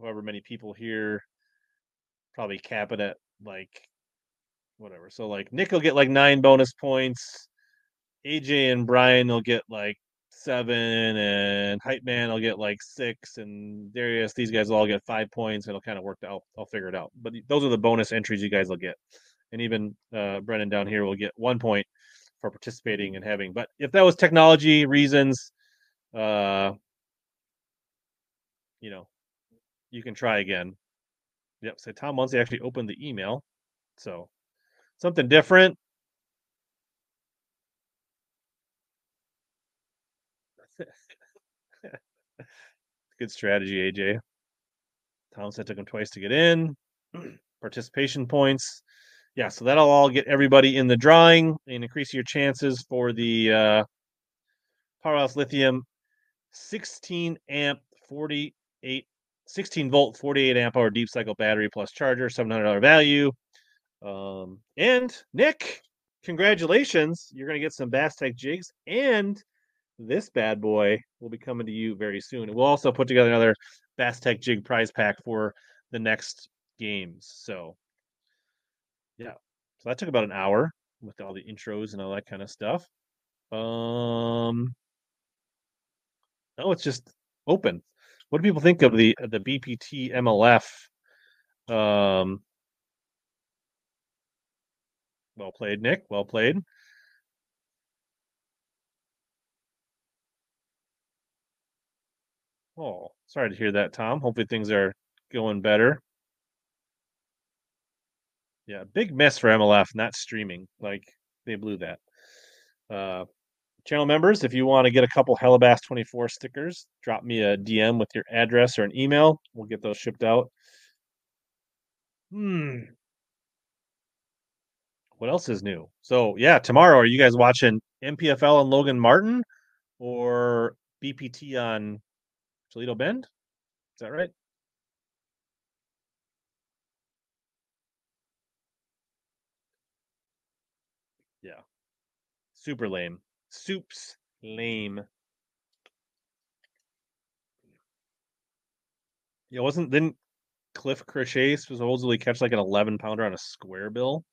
however many people here probably cap it at like whatever. So like Nick will get like nine bonus points. AJ and Brian will get like seven, and Hype Man will get like six, and Darius, these guys will all get five points. It'll kind of work out. I'll figure it out. But those are the bonus entries you guys will get. And even uh, Brennan down here will get one point for participating and having. But if that was technology reasons, uh, you know, you can try again. Yep. So Tom Muncie actually opened the email. So something different. Good strategy, AJ. Tom said it took him twice to get in. Participation points. Yeah, so that'll all get everybody in the drawing and increase your chances for the uh, Powerhouse Lithium 16 amp 48 16 volt 48 amp hour deep cycle battery plus charger $700 value. Um, and nick congratulations. You're going to get some bass tech jigs and this bad boy will be coming to you very soon. We'll also put together another bass tech jig prize pack for the next games. So yeah. So that took about an hour with all the intros and all that kind of stuff. Um oh it's just open What do people think of the the BPT MLF? Um, well played, Nick. Well played. Oh, sorry to hear that, Tom. Hopefully things are going better. Yeah, big miss for MLF not streaming. Like they blew that. Uh, channel members, if you want to get a couple Hellabass 24 stickers, drop me a DM with your address or an email. We'll get those shipped out. Hmm. What else is new? So yeah, tomorrow are you guys watching NPFL and Logan Martin or BPT on Toledo Bend? Is that right? Yeah. Super lame. Soups lame. Yeah, wasn't didn't Cliff Crochet supposedly catch like an eleven pounder on a square bill?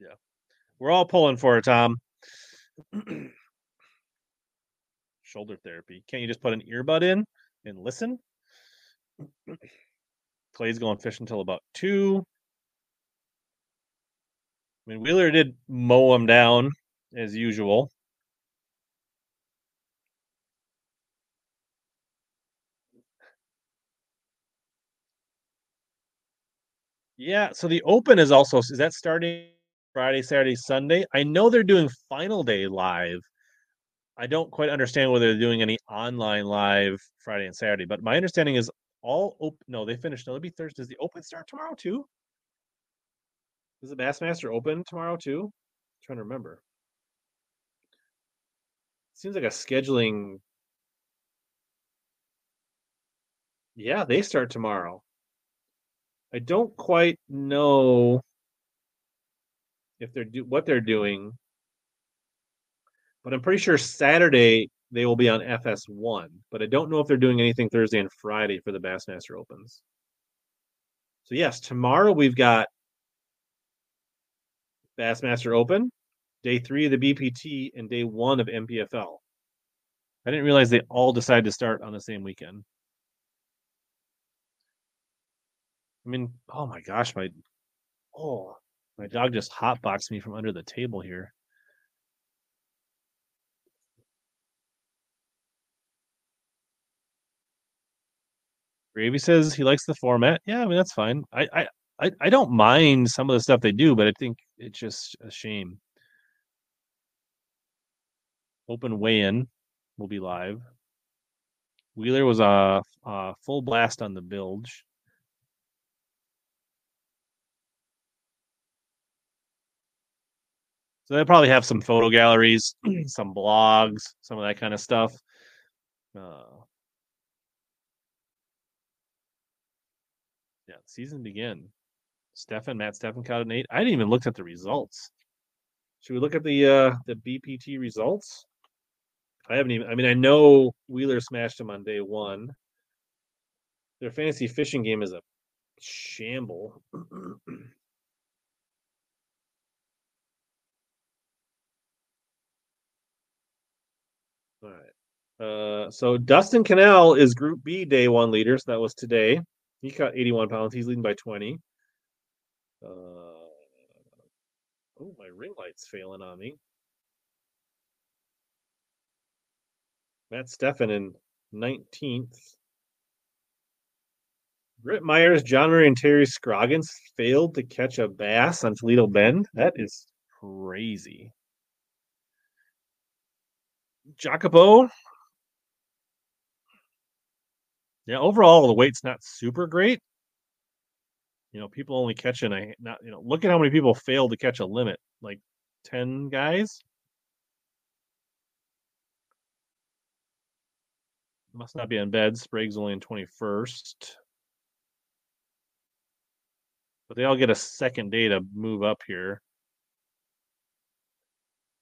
Yeah. We're all pulling for it, Tom. Shoulder therapy. Can't you just put an earbud in and listen? Clay's going fishing until about two. I mean, Wheeler did mow him down as usual. Yeah, so the Open is also is that starting Friday, Saturday, Sunday? I know they're doing final day live. I don't quite understand whether they're doing any online live Friday and Saturday, but my understanding is all open. No, they finished. No, it'll be Thursday. Does the Open start tomorrow too? Does the Bassmaster open tomorrow too? I'm trying to remember. Seems like a scheduling. Yeah, they start tomorrow. I don't quite know if they're do what they're doing, but I'm pretty sure Saturday they will be on FS1. But I don't know if they're doing anything Thursday and Friday for the Bassmaster Opens. So yes, tomorrow we've got Bassmaster Open, day three of the BPT, and day one of NPFL. I didn't realize they all decided to start on the same weekend. I mean, oh my gosh, my oh my dog just hotboxed me from under the table here. Gravy says he likes the format. Yeah, I mean that's fine. I I I, don't mind some of the stuff they do, but I think it's just a shame. Open weigh-in will be live. Wheeler was a, a full blast on the bilge. So they probably have some photo galleries, some blogs, some of that kind of stuff. Uh, season begin. Stefan, Matt Stefan caught an eight. I didn't even look at the results. Should we look at the uh the BPT results? I haven't even I mean I know Wheeler smashed him on day one. Their fantasy fishing game is a shamble. All right. Uh, so Dustin Connell is Group B day one leader. So that was today. He caught 81 pounds. He's leading by 20. Uh, oh, my ring light's failing on me. Matt Stefan in 19th. Britt Myers, John Murray, and Terry Scroggins failed to catch a bass on Toledo Bend. That is crazy. Jacopo. Yeah, overall the weight's not super great. You know, people only catching a not you know, look at how many people fail to catch a limit. Like 10 guys. Must not be on bed. Sprague's only in 21st. But they all get a second day to move up here.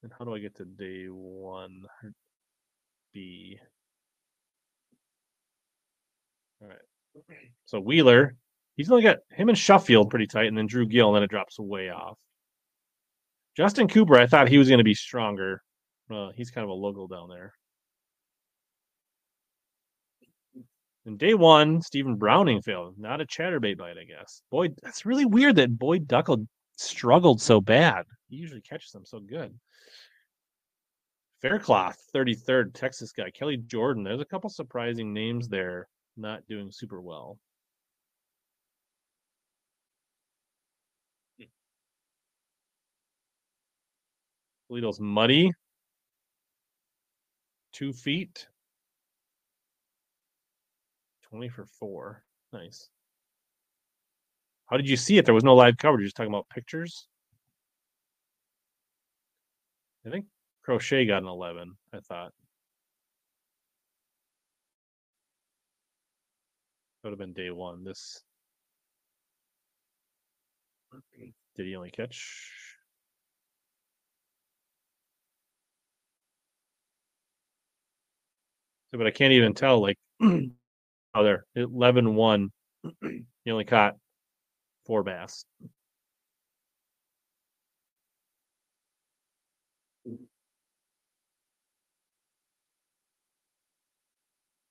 And how do I get to day one? B. All right. So Wheeler, he's only got him and Shuffield pretty tight, and then Drew Gill, and then it drops way off. Justin Cooper, I thought he was going to be stronger. Uh, he's kind of a local down there. And day one, Stephen Browning failed. Not a chatterbait bite, I guess. Boyd, that's really weird that Boyd Duckett struggled so bad. He usually catches them so good. Faircloth, 33rd, Texas guy. Kelly Jordan. There's a couple surprising names there not doing super well. Hmm. Toledo's muddy. Two feet. 20 for four. Nice. How did you see it? There was no live coverage. You're just talking about pictures. I think Crochet got an 11, I thought. Would have been day one. This. Did he only catch? So, but I can't even tell. Like, oh, there, 11 1. he only caught four bass.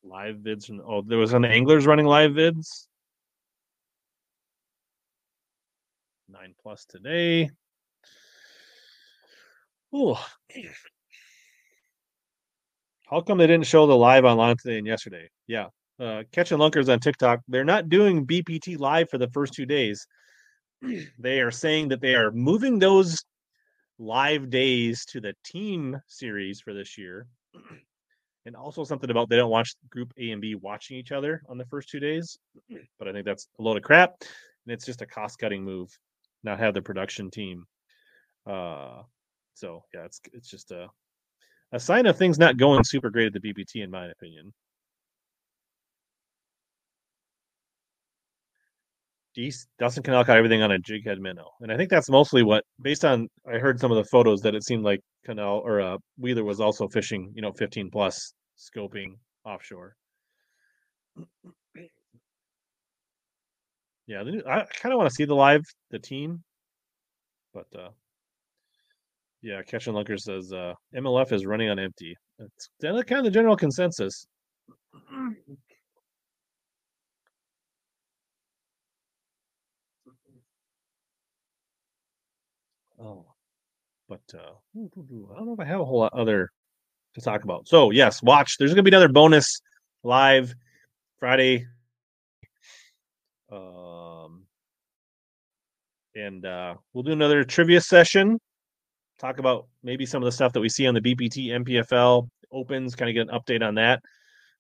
Live vids from oh, there was an anglers running live vids. Nine plus today. Oh, how come they didn't show the live online today and yesterday? Yeah, uh, catching lunkers on TikTok. They're not doing BPT live for the first two days. they are saying that they are moving those live days to the team series for this year. and also something about they don't watch group A and B watching each other on the first two days. But I think that's a load of crap. And it's just a cost cutting move, not have the production team. Uh so yeah, it's it's just a a sign of things not going super great at the BPT, in my opinion. Dustin Connell caught everything on a jig head minnow, and I think that's mostly what, based on I heard some of the photos that it seemed like Connell or uh, Wheeler was also fishing, you know, 15 plus scoping offshore. Yeah, I kind of want to see the live the team, but uh, yeah, Catching Lunker says uh, MLF is running on empty. That's kind of the general consensus. Oh, but uh, I don't know if I have a whole lot other to talk about. So yes, watch. There's gonna be another bonus live Friday. Um, and uh, we'll do another trivia session. Talk about maybe some of the stuff that we see on the BPT NPFL opens. Kind of get an update on that.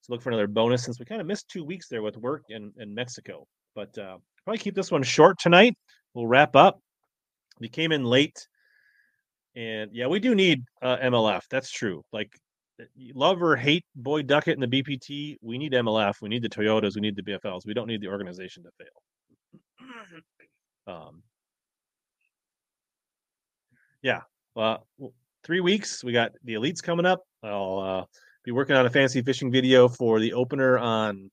So look for another bonus since we kind of missed two weeks there with work in, in Mexico. But uh, probably keep this one short tonight. We'll wrap up. We came in late, and yeah, we do need uh, MLF. That's true. Like, love or hate Boyd Duckett and the BPT, we need MLF. We need the Toyotas. We need the BFLs. We don't need the organization to fail. Um, yeah. Uh, three weeks. We got the elites coming up. I'll uh, be working on a fantasy fishing video for the opener on.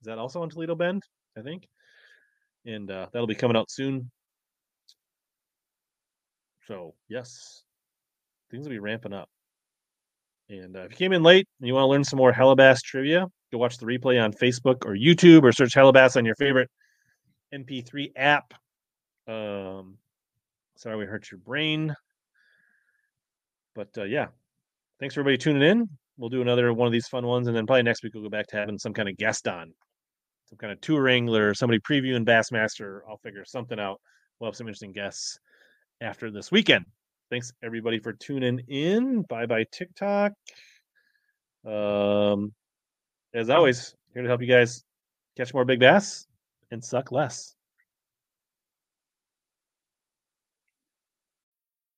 Is that also on Toledo Bend? I think, and uh, that'll be coming out soon. So yes, things will be ramping up. And uh, if you came in late and you want to learn some more Hellabass trivia, go watch the replay on Facebook or YouTube or search Hellabass on your favorite MP3 app. Um, sorry we hurt your brain. But uh, yeah, thanks for everybody tuning in. We'll do another one of these fun ones, and then probably next week we'll go back to having some kind of guest on, some kind of tour angler, somebody previewing Bassmaster. I'll figure something out. We'll have some interesting guests after this weekend. Thanks everybody for tuning in. Bye bye TikTok. Um, as always, here to help you guys catch more big bass and suck less.